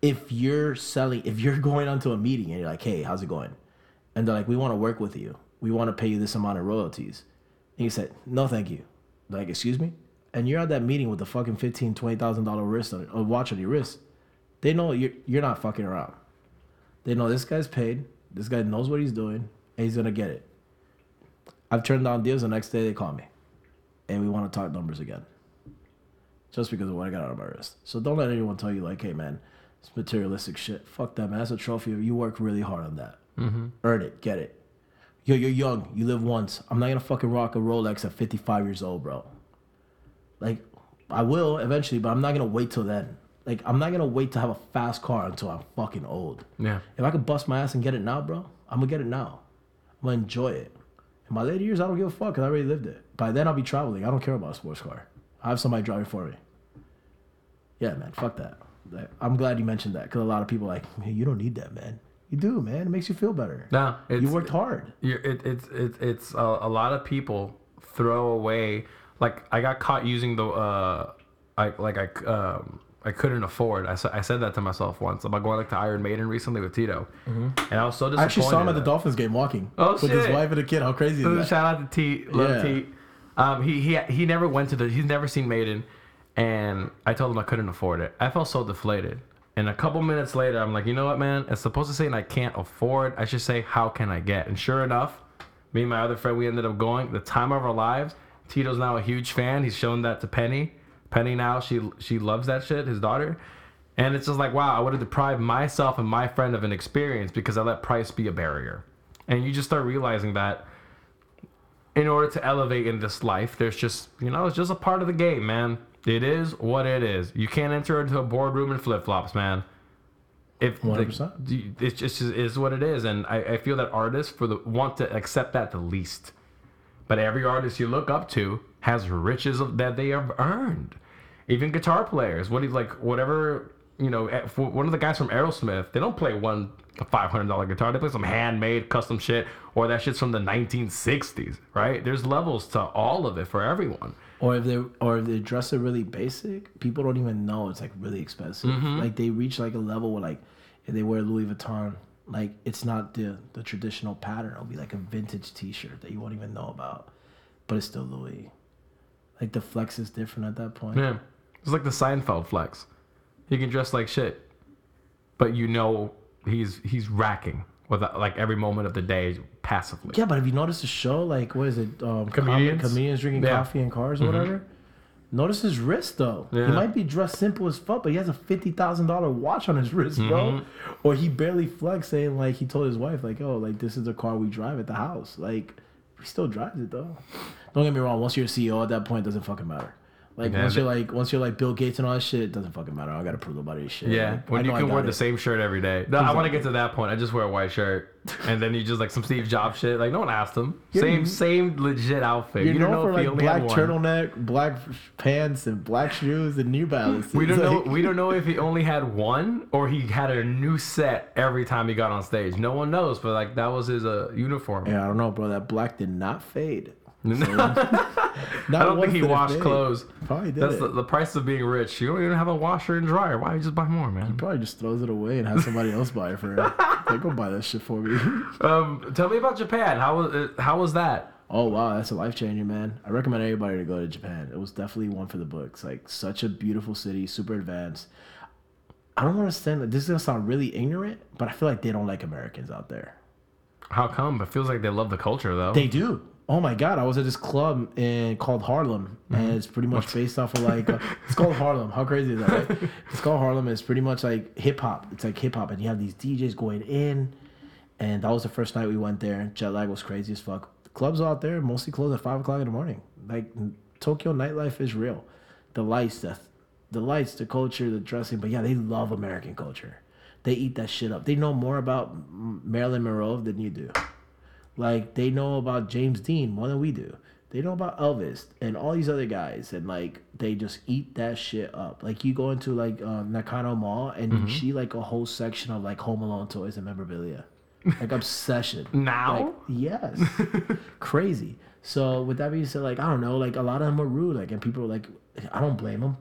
if you're selling, if you're going onto a meeting and you're like, hey, how's it going? And they're like, we want to work with you. We want to pay you this amount of royalties. And you said, no, thank you. Like, excuse me? And you're at that meeting with the fucking fifteen, twenty thousand dollar wrist on a watch on your wrist. They know you're you're not fucking around. They know this guy's paid. This guy knows what he's doing, and he's gonna get it. I've turned down deals. The next day they call me and we want to talk numbers again. Just because of what I got on my wrist. So don't let anyone tell you like, hey man, it's materialistic shit. Fuck that man. That's a trophy. You work really hard on that. Mm-hmm. Earn it. Get it. Yo, you're young. You live once. I'm not gonna fucking rock a Rolex at 55 years old, bro. Like, I will eventually, but I'm not gonna wait till then. Like, I'm not gonna wait to have a fast car until I'm fucking old. Yeah. If I could bust my ass and get it now, bro, I'm gonna get it now. I'm gonna enjoy it. In my later years, I don't give a fuck because I already lived it. By then, I'll be traveling. I don't care about a sports car. I have somebody driving for me. Yeah, man, fuck that. Like, I'm glad you mentioned that because a lot of people are like, hey, you don't need that, man. You do, man. It makes you feel better. No. It's, you worked hard. It, it's it, it's a, a lot of people throw away. Like I got caught using the uh, I like I um I couldn't afford. I, I said that to myself once about going like to Iron Maiden recently with Tito, and I was so disappointed. I actually saw him at the. Dolphins game walking Oh, with his wife and a kid. How crazy is that? Shout out to T, love Yeah. T. Um, he he he never went to the. He's never seen Maiden, and I told him I couldn't afford it. I felt so deflated. And a couple minutes later, I'm like, you know what, man? It's supposed to say I can't afford. I should say, how can I get? And sure enough, me and my other friend, we ended up going. The time of our lives. Tito's now a huge fan. He's shown that to Penny. Penny now, she she loves that shit. His daughter. And it's just like, wow, I would have deprived myself and my friend of an experience because I let price be a barrier. And you just start realizing that in order to elevate in this life, there's just, you know, it's just a part of the game, man. It is what it is. You can't enter into a boardroom in flip flops, man. if the- 100%. d- it's just is what it is, and I, I feel that artists for the want to accept that the least. But every artist you look up to has riches of, that they have earned. Even guitar players, what do you like? Whatever you know, eh, one of the guys from Aerosmith, they don't play one five hundred dollar guitar. They play some handmade custom shit, or that shit's from the nineteen sixties, right? There's levels to all of it for everyone. Or if they or if they dress it really basic, people don't even know it's like really expensive. Mm-hmm. Like they reach like a level where like if they wear Louis Vuitton, like it's not the the traditional pattern. It'll be like a vintage T-shirt that you won't even know about, but it's still Louis. Like the flex is different at that point. Yeah, it's like the Seinfeld flex. He can dress like shit, but you know he's he's racking with like every moment of the day passively. Yeah, but have you noticed the show? Like, what is it? Um, Comedians? comedians, comedians drinking Yeah. Mm-hmm. coffee in cars or whatever. Notice his wrist though. Yeah. He might be dressed simple as fuck, but he has a fifty thousand dollar watch on his wrist, bro. Mm-hmm. Or he barely flexed, saying like he told his wife, like, "Oh, like this is the car we drive at the house." Like, he still drives it though. Don't get me wrong. Once you're a CEO at that point, it doesn't fucking matter. Like once you're like once you're like Bill Gates and all that shit, it doesn't fucking matter. I gotta prove nobody shit. Yeah, Like, when you can wear the same shirt every day. No, I want to get to that point. I just wear a white shirt, and then you just like some Steve Jobs shit. Like no one asked him. Same same legit outfit. You don't know for if he like only black turtleneck, black pants, and black shoes and New Balance. We don't It's know. We don't know if he only had one or he had a new set every time he got on stage. No one knows, but like that was his uh, uniform. Yeah, I don't know, bro. That black did not fade. I don't think he washed clothes. Probably did That's the, the price of being rich. You don't even have a washer and dryer. Why don't you just buy more, man? He probably just throws it away and has somebody else buy it for him. like, go buy that shit for me. Um, tell me about Japan. How was it, how was that? oh wow, that's a life changer, man. I recommend everybody to go to Japan. It was definitely one for the books. Like such a beautiful city, super advanced. I don't understand. This is gonna sound really ignorant, but I feel like they don't like Americans out there. How come? It feels like they love the culture though. They do. Oh my god, I was at this club in called Harlem, and it's pretty much based off of like uh, it's called Harlem. How crazy is that? Right? it's called Harlem. and It's pretty much like hip hop. It's like hip hop, and you have these DJs going in, and that was the first night we went there. Jet lag was crazy as fuck. The clubs out there mostly close at five o'clock in the morning. Like Tokyo nightlife is real. The lights, the the lights, the culture, the dressing. But yeah, they love American culture. They eat that shit up. They know more about Marilyn Monroe than you do. Like they know about James Dean more than we do. They know about Elvis and all these other guys, and like they just eat that shit up. Like you go into like uh, Nakano Mall and you see like a whole section of like Home Alone toys and memorabilia, like obsession. Now? Like, yes, crazy. So with that being said, like I don't know, like a lot of them are rude. Like and people were like, I don't blame them.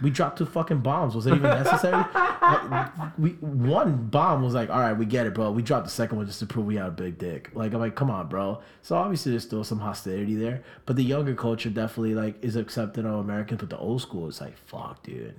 We dropped two fucking bombs. Was it even necessary? Like, we one bomb was like, all right, we get it, bro. We dropped the second one just to prove we had a big dick. Like I'm like, come on, bro. So obviously there's still some hostility there, but the younger culture definitely like is accepting of Americans, but the old school is like, fuck, dude.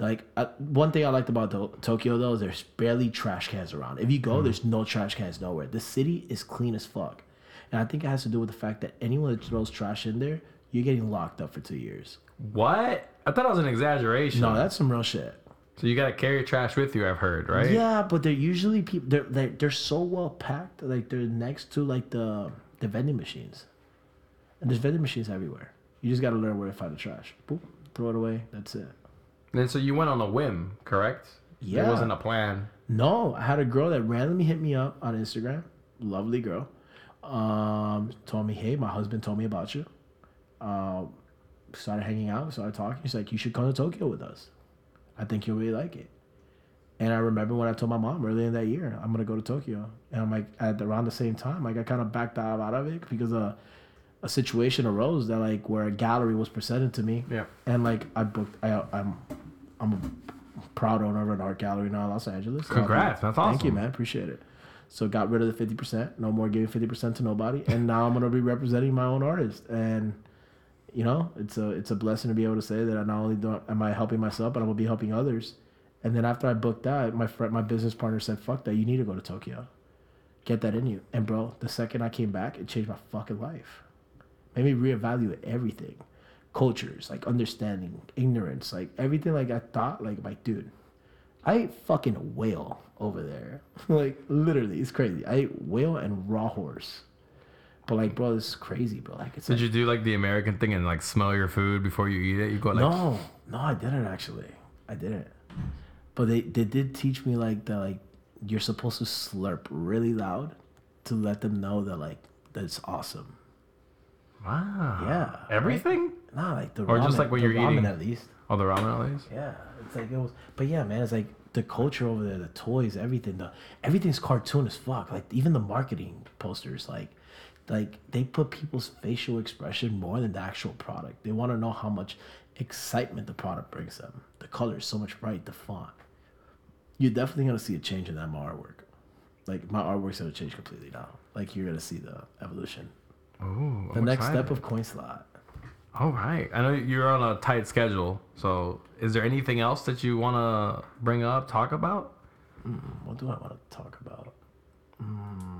Like uh, one thing I liked about the, Tokyo though is there's barely trash cans around. If you go, there's no trash cans nowhere. The city is clean as fuck, and I think it has to do with the fact that anyone that throws trash in there, you're getting locked up for two years. What? I thought it was an exaggeration. No, that's some real shit. so you gotta carry trash with you. I've heard, right? Yeah, but they're usually people. They're, they're they're so well packed. Like they're next to like the the vending machines, and there's vending machines everywhere. You just gotta learn where to find the trash. Boop, throw it away. That's it. And so you went on a whim, correct? Yeah. It wasn't a plan. No, I had a girl that randomly hit me up on Instagram. Lovely girl. Um, told me, hey, my husband told me about you. Um, started hanging out, started talking. She's like, you should come to Tokyo with us. I think you'll really like it. And I remember when I told my mom earlier in that year, I'm gonna go to Tokyo. And I'm like, at around the same time, like I kind of backed out out of it because a a situation arose that like where a gallery was presented to me. Yeah. And like I booked, I, I'm, I'm a proud owner of an art gallery now in Los Angeles. Congrats, that's awesome. Thank you, man. Appreciate it. So got rid of the fifty percent. No more giving fifty percent to nobody. And now I'm gonna be representing my own artist. And you know, it's a it's a blessing to be able to say that I not only don't am I helping myself, but I'm gonna be helping others. And then after I booked that, my friend, my business partner said, "Fuck that! You need to go to Tokyo. Get that in you." And bro, the second I came back, it changed my fucking life. Made me reevaluate everything, cultures, like understanding, ignorance, like everything. Like I thought, like my dude, I ate fucking whale over there. like literally, it's crazy. I ate whale and raw horse. But like, bro, this is crazy, bro. Like, it's Did like, you do like the American thing and like smell your food before you eat it? You go like, no, no, I didn't actually. I didn't. But they, they did teach me like that like you're supposed to slurp really loud to let them know that like that's awesome. Wow. Yeah, Everything? Nah, like the Or ramen, just like what you're ramen eating. at least. Oh, the ramen at least? Yeah, it's like it was. But yeah, man, it's like the culture over there, the toys, everything. The everything's cartoon as fuck. Like even the marketing posters, like like they put people's facial expression more than the actual product. They want to know how much excitement the product brings them. The color is so much bright, the font. You're definitely gonna see a change in that my artwork. Like my artwork's gonna change completely now. Like you're gonna see the evolution. Ooh. The I'm next excited. step of Coinslot. All right. I know you're on a tight schedule. So, is there anything else that you want to bring up, talk about? What do I want to talk about? Mm.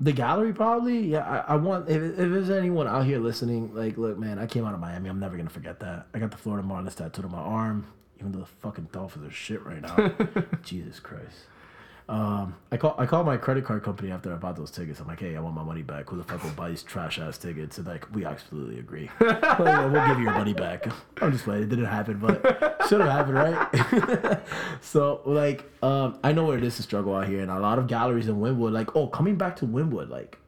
The gallery, probably. Yeah, I, I want. If, if there's anyone out here listening, like, look, man, I came out of Miami. I'm never gonna forget that. I got the Florida Marlins tattooed on my arm, even though the fucking Dolphins are shit right now. Jesus Christ. Um, I call I called my credit card company after I bought those tickets. I'm like, hey, I want my money back. Who the fuck will buy these trash ass tickets? And like, we absolutely agree. Like, "Yeah, we'll give you your money back. I'm just playing. It didn't happen, but should have happened, right? so like, um, I know where it is to struggle out here, and a lot of galleries in Wynwood. Like, oh, coming back to Wynwood, like,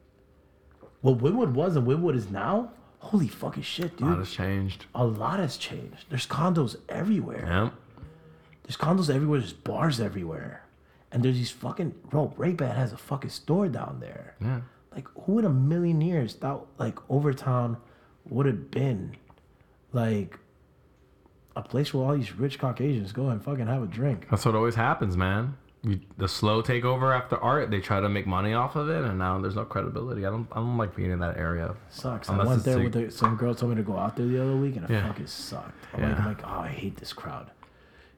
what Wynwood was and Wynwood is now. Holy fucking shit, dude! A lot has changed. A lot has changed. There's condos everywhere. Yeah. There's condos everywhere. There's bars everywhere. And there's these fucking bro. Ray Ban has a fucking store down there. Yeah. Like, who in a million years thought like Overtown would have been like a place where all these rich Caucasians go and fucking have a drink? That's what always happens, man. You, the slow takeover after art, they try to make money off of it, and now there's no credibility. I don't, I don't like being in that area. Sucks. Unless I went there with the, some girl told me to go out there the other week, and it Yeah. fucking sucked. I'm, like, Yeah. I'm like, oh, I hate this crowd.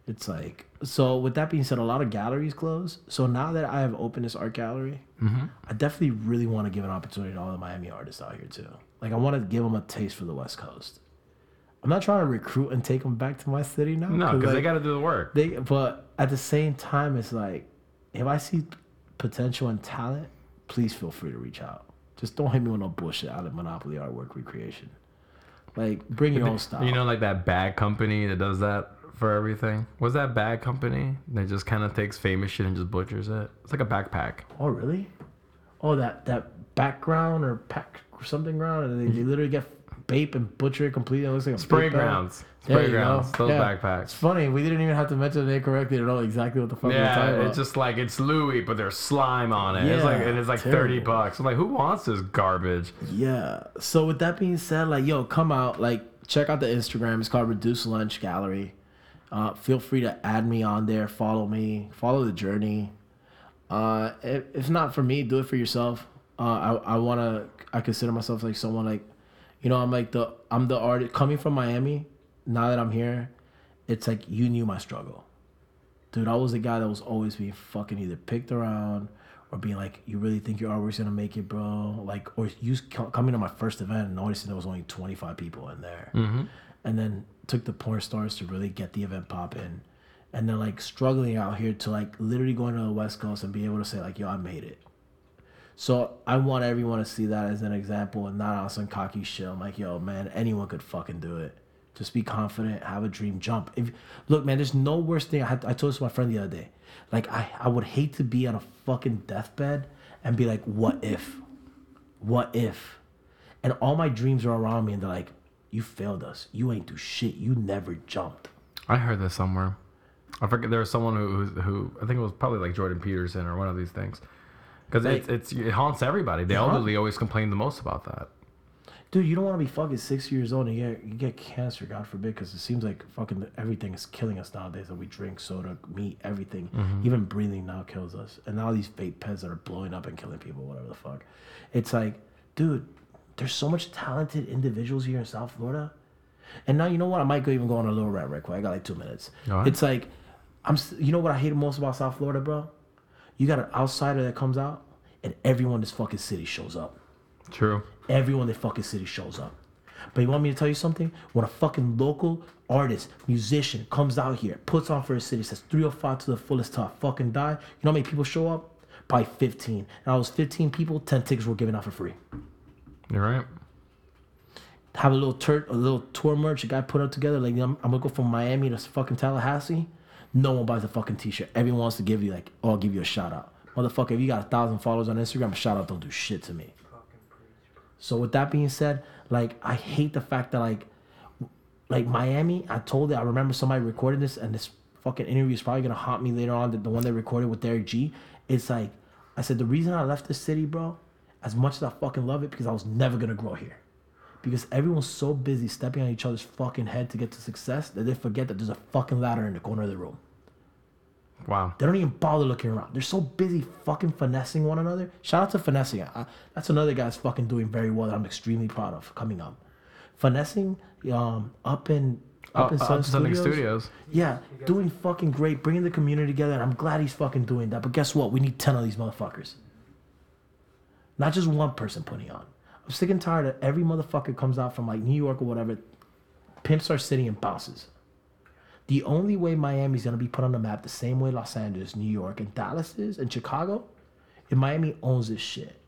It's like so. With that being said, a lot of galleries close. So now that I have opened this art gallery, Mm-hmm. I definitely really want to give an opportunity to all the Miami artists out here too. Like I want to give them a taste for the West Coast. I'm not trying to recruit and take them back to my city now. No, because they got to do the work. they. But at the same time, it's like if I see potential and talent, please feel free to reach out. Just don't hit me with no bullshit out of Monopoly Artwork Recreation. Like bring your own style. You know, like that bag company that does that for everything. Was that bag company that just kind of takes famous shit and just butchers it? It's like a backpack. Oh really? Oh that that background or pack or something ground, and they, they literally get bape and butcher it completely. It looks like a Spray grounds. Spray go. grounds. Those Yeah. backpacks. It's funny. We didn't even have to mention the name correctly to know exactly what the fuck Yeah, about. it's just like it's Louis, but there's slime on it. it's Yeah, like and it's like thirty bucks. I'm like, who wants this garbage? Yeah. So with that being said, like yo, come out, like check out the Instagram. It's called Reduce Lunch Gallery. Uh, feel free to add me on there, follow me, follow the journey. Uh, if, if not for me, do it for yourself. Uh, I I wanna I consider myself like someone like, you know, I'm like the I'm the artist coming from Miami. Now that I'm here, it's like you knew my struggle, dude. I was the guy that was always being fucking either picked around or being like, you really think your artwork's gonna make it, bro? Like, or you co- coming to my first event and noticing there was only 25 people in there, and then took the porn stars to really get the event popping, and then like struggling out here to like literally going to the West Coast and be able to say like, yo, I made it. So I want everyone to see that as an example and not on some cocky shit. I'm like, yo, man, anyone could fucking do it. Just be confident, have a dream, jump. If look, man, there's no worse thing. I had I told this to my friend the other day. Like I, I would hate to be on a fucking deathbed and be like, what if? What if? And all my dreams are around me and they're like, you failed us. You ain't do shit. You never jumped. I heard this somewhere. I forget there was someone who, who who I think it was probably like Jordan Peterson or one of these things. Because Like- it's, it's it haunts everybody. The elderly always complain the most about that. Dude, you don't want to be fucking six years old and you get, you get cancer, God forbid, because it seems like fucking everything is killing us nowadays. That we drink soda, meat, everything, mm-hmm. even breathing now kills us. And now these fake pets that are blowing up and killing people, whatever the fuck. It's like, dude, there's so much talented individuals here in South Florida. And now you know what? I might go even go on a little rant right quick. I got like two minutes. Ahead. It's like, I'm. You know what I hate most about South Florida, bro? You got an outsider that comes out, and everyone in this fucking city shows up True. everyone in the fucking city shows up. But you want me to tell you something? When a fucking local artist, musician comes out here, puts on for his city, says 305 to the fullest till I fucking die, you know how many people show up? Probably 15. And out of those 15 people, 10 tickets were given out for free. You're right. have a little tour, a little tour merch a guy put up together. Like I'm, I'm gonna go from Miami to fucking Tallahassee. No one buys a fucking t-shirt. Everyone wants to give you like, oh, I'll give you a shout out, motherfucker. If you got a thousand followers on Instagram, a shout out don't do shit to me. So with that being said, like I hate the fact that like, like Miami. I told it. I remember somebody recorded this, and this fucking interview is probably gonna haunt me later on. The, one they recorded with Derek G. It's like, I said the reason I left the city, bro, as much as I fucking love it, because I was never gonna grow here because everyone's so busy stepping on each other's fucking head to get to success that they forget that there's a fucking ladder in the corner of the room. Wow. They don't even bother looking around. They're so busy fucking finessing one another. Shout out to finessing. I, that's another guy's fucking doing very well that I'm extremely proud of coming up. Finessing, um, up in up in Uh, Sun uh, Studios. Studios. Yeah, doing fucking great, bringing the community together, and I'm glad he's fucking doing that. But guess what? We need ten of these motherfuckers. Not just one person putting on. I'm sick and tired of every motherfucker comes out from like New York or whatever, pimps our city and bounces. The only way Miami's gonna be put on the map the same way Los Angeles, New York, and Dallas is, and Chicago, if Miami owns this shit.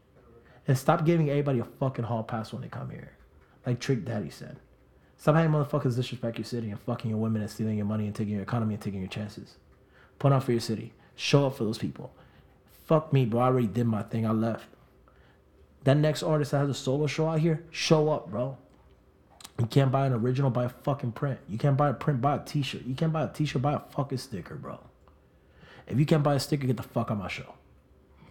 And stop giving everybody a fucking hall pass when they come here. Like Trick Daddy said. Stop having motherfuckers disrespect your city and fucking your women and stealing your money and taking your economy and taking your chances. Put on for your city. Show up for those people. Fuck me, bro. I already did my thing. I left. That next artist that has a solo show out here, show up, bro. You can't buy an original, buy a fucking print. You can't buy a print, buy a t-shirt. You can't buy a t-shirt, buy a fucking sticker, bro. If you can't buy a sticker, get the fuck out my show.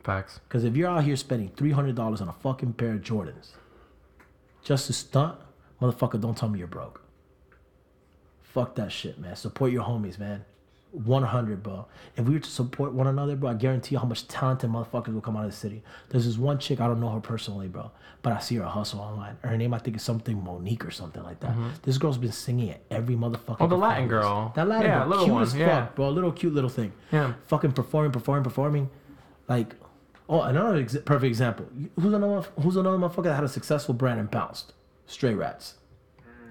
Facts. Because if you're out here spending $300 on a fucking pair of Jordans just to stunt, motherfucker, don't tell me you're broke. Fuck that shit, man. Support your homies, man. 100, bro. If we were to support one another, bro, I guarantee you how much talented motherfuckers will come out of the city. There's this one chick, I don't know her personally, bro, but I see her hustle online. Her name, I think, is something Monique or something like that. Mm-hmm. This girl's been singing at every motherfucker. Oh, the Latin girl. That Latin Yeah, girl. little cute one, as yeah. fuck, bro. A little cute little thing. Yeah. Fucking performing, performing, performing. Like, oh, another ex- perfect example. Who's another? Who's another motherfucker that had a successful brand and bounced? Stray Rats.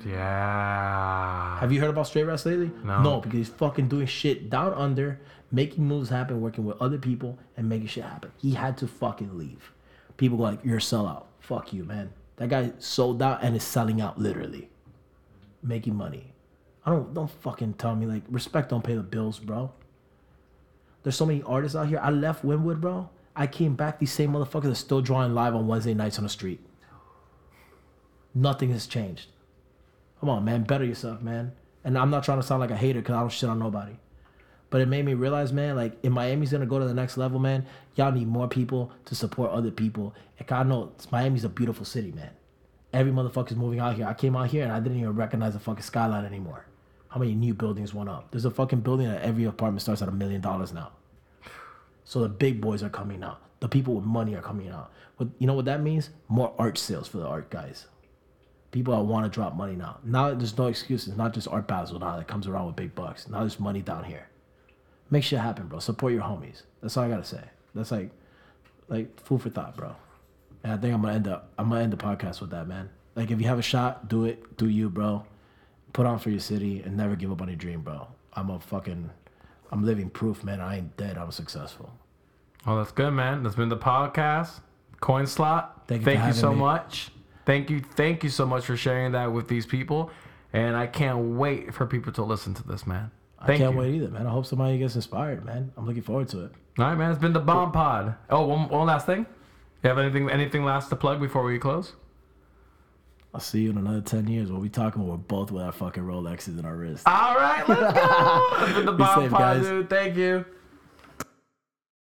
Yeah. Have you heard about Stray Rats lately? No. No, because he's fucking doing shit down under, making moves happen, working with other people, and making shit happen. He had to fucking leave. People go like, "You're a sellout." Fuck you, man. That guy sold out and is selling out literally, making money. I don't don't fucking tell me like respect don't pay the bills, bro. There's so many artists out here. I left Wynwood, bro. I came back. These same motherfuckers are still drawing live on Wednesday nights on the street. Nothing has changed. Come on, man. Better yourself, man. And I'm not trying to sound like a hater because I don't shit on nobody. But it made me realize, man, like if Miami's gonna go to the next level, man, y'all need more people to support other people. And God knows Miami's a beautiful city, man. Every motherfucker's moving out here. I came out here and I didn't even recognize the fucking skyline anymore. How many new buildings went up? There's a fucking building that every apartment starts at a million dollars now. So the big boys are coming out. The people with money are coming out. But you know what that means? More art sales for the art guys. People that want to drop money now. Now there's no excuses. Not just Art Basel now that comes around with big bucks. Now there's money down here. Make shit happen, bro. Support your homies. That's all I gotta say. That's like, like food for thought, bro. And I think I'm gonna end up. I'm gonna end the podcast with that, man. Like if you have a shot, do it. Do you, bro? Put on for your city and never give up on your dream, bro. I'm a fucking. I'm living proof, man. I ain't dead. I'm successful. Well, that's good, man. That's been the podcast. Coinslot. Thank Thank you you, so me. much. Thank you. Thank you so much for sharing that with these people. And I can't wait for people to listen to this, man. Thank I can't you. wait either, man. I hope somebody gets inspired, man. I'm looking forward to it. All right, man. It's been the bomb pod. Oh, one, one last thing. You have anything anything last to plug before we close? I'll see you in another 10 years. We'll be talking about we're both with our fucking Rolexes in our wrists. All right, let's go. it's been the bomb safe, pod, guys. dude. Thank you.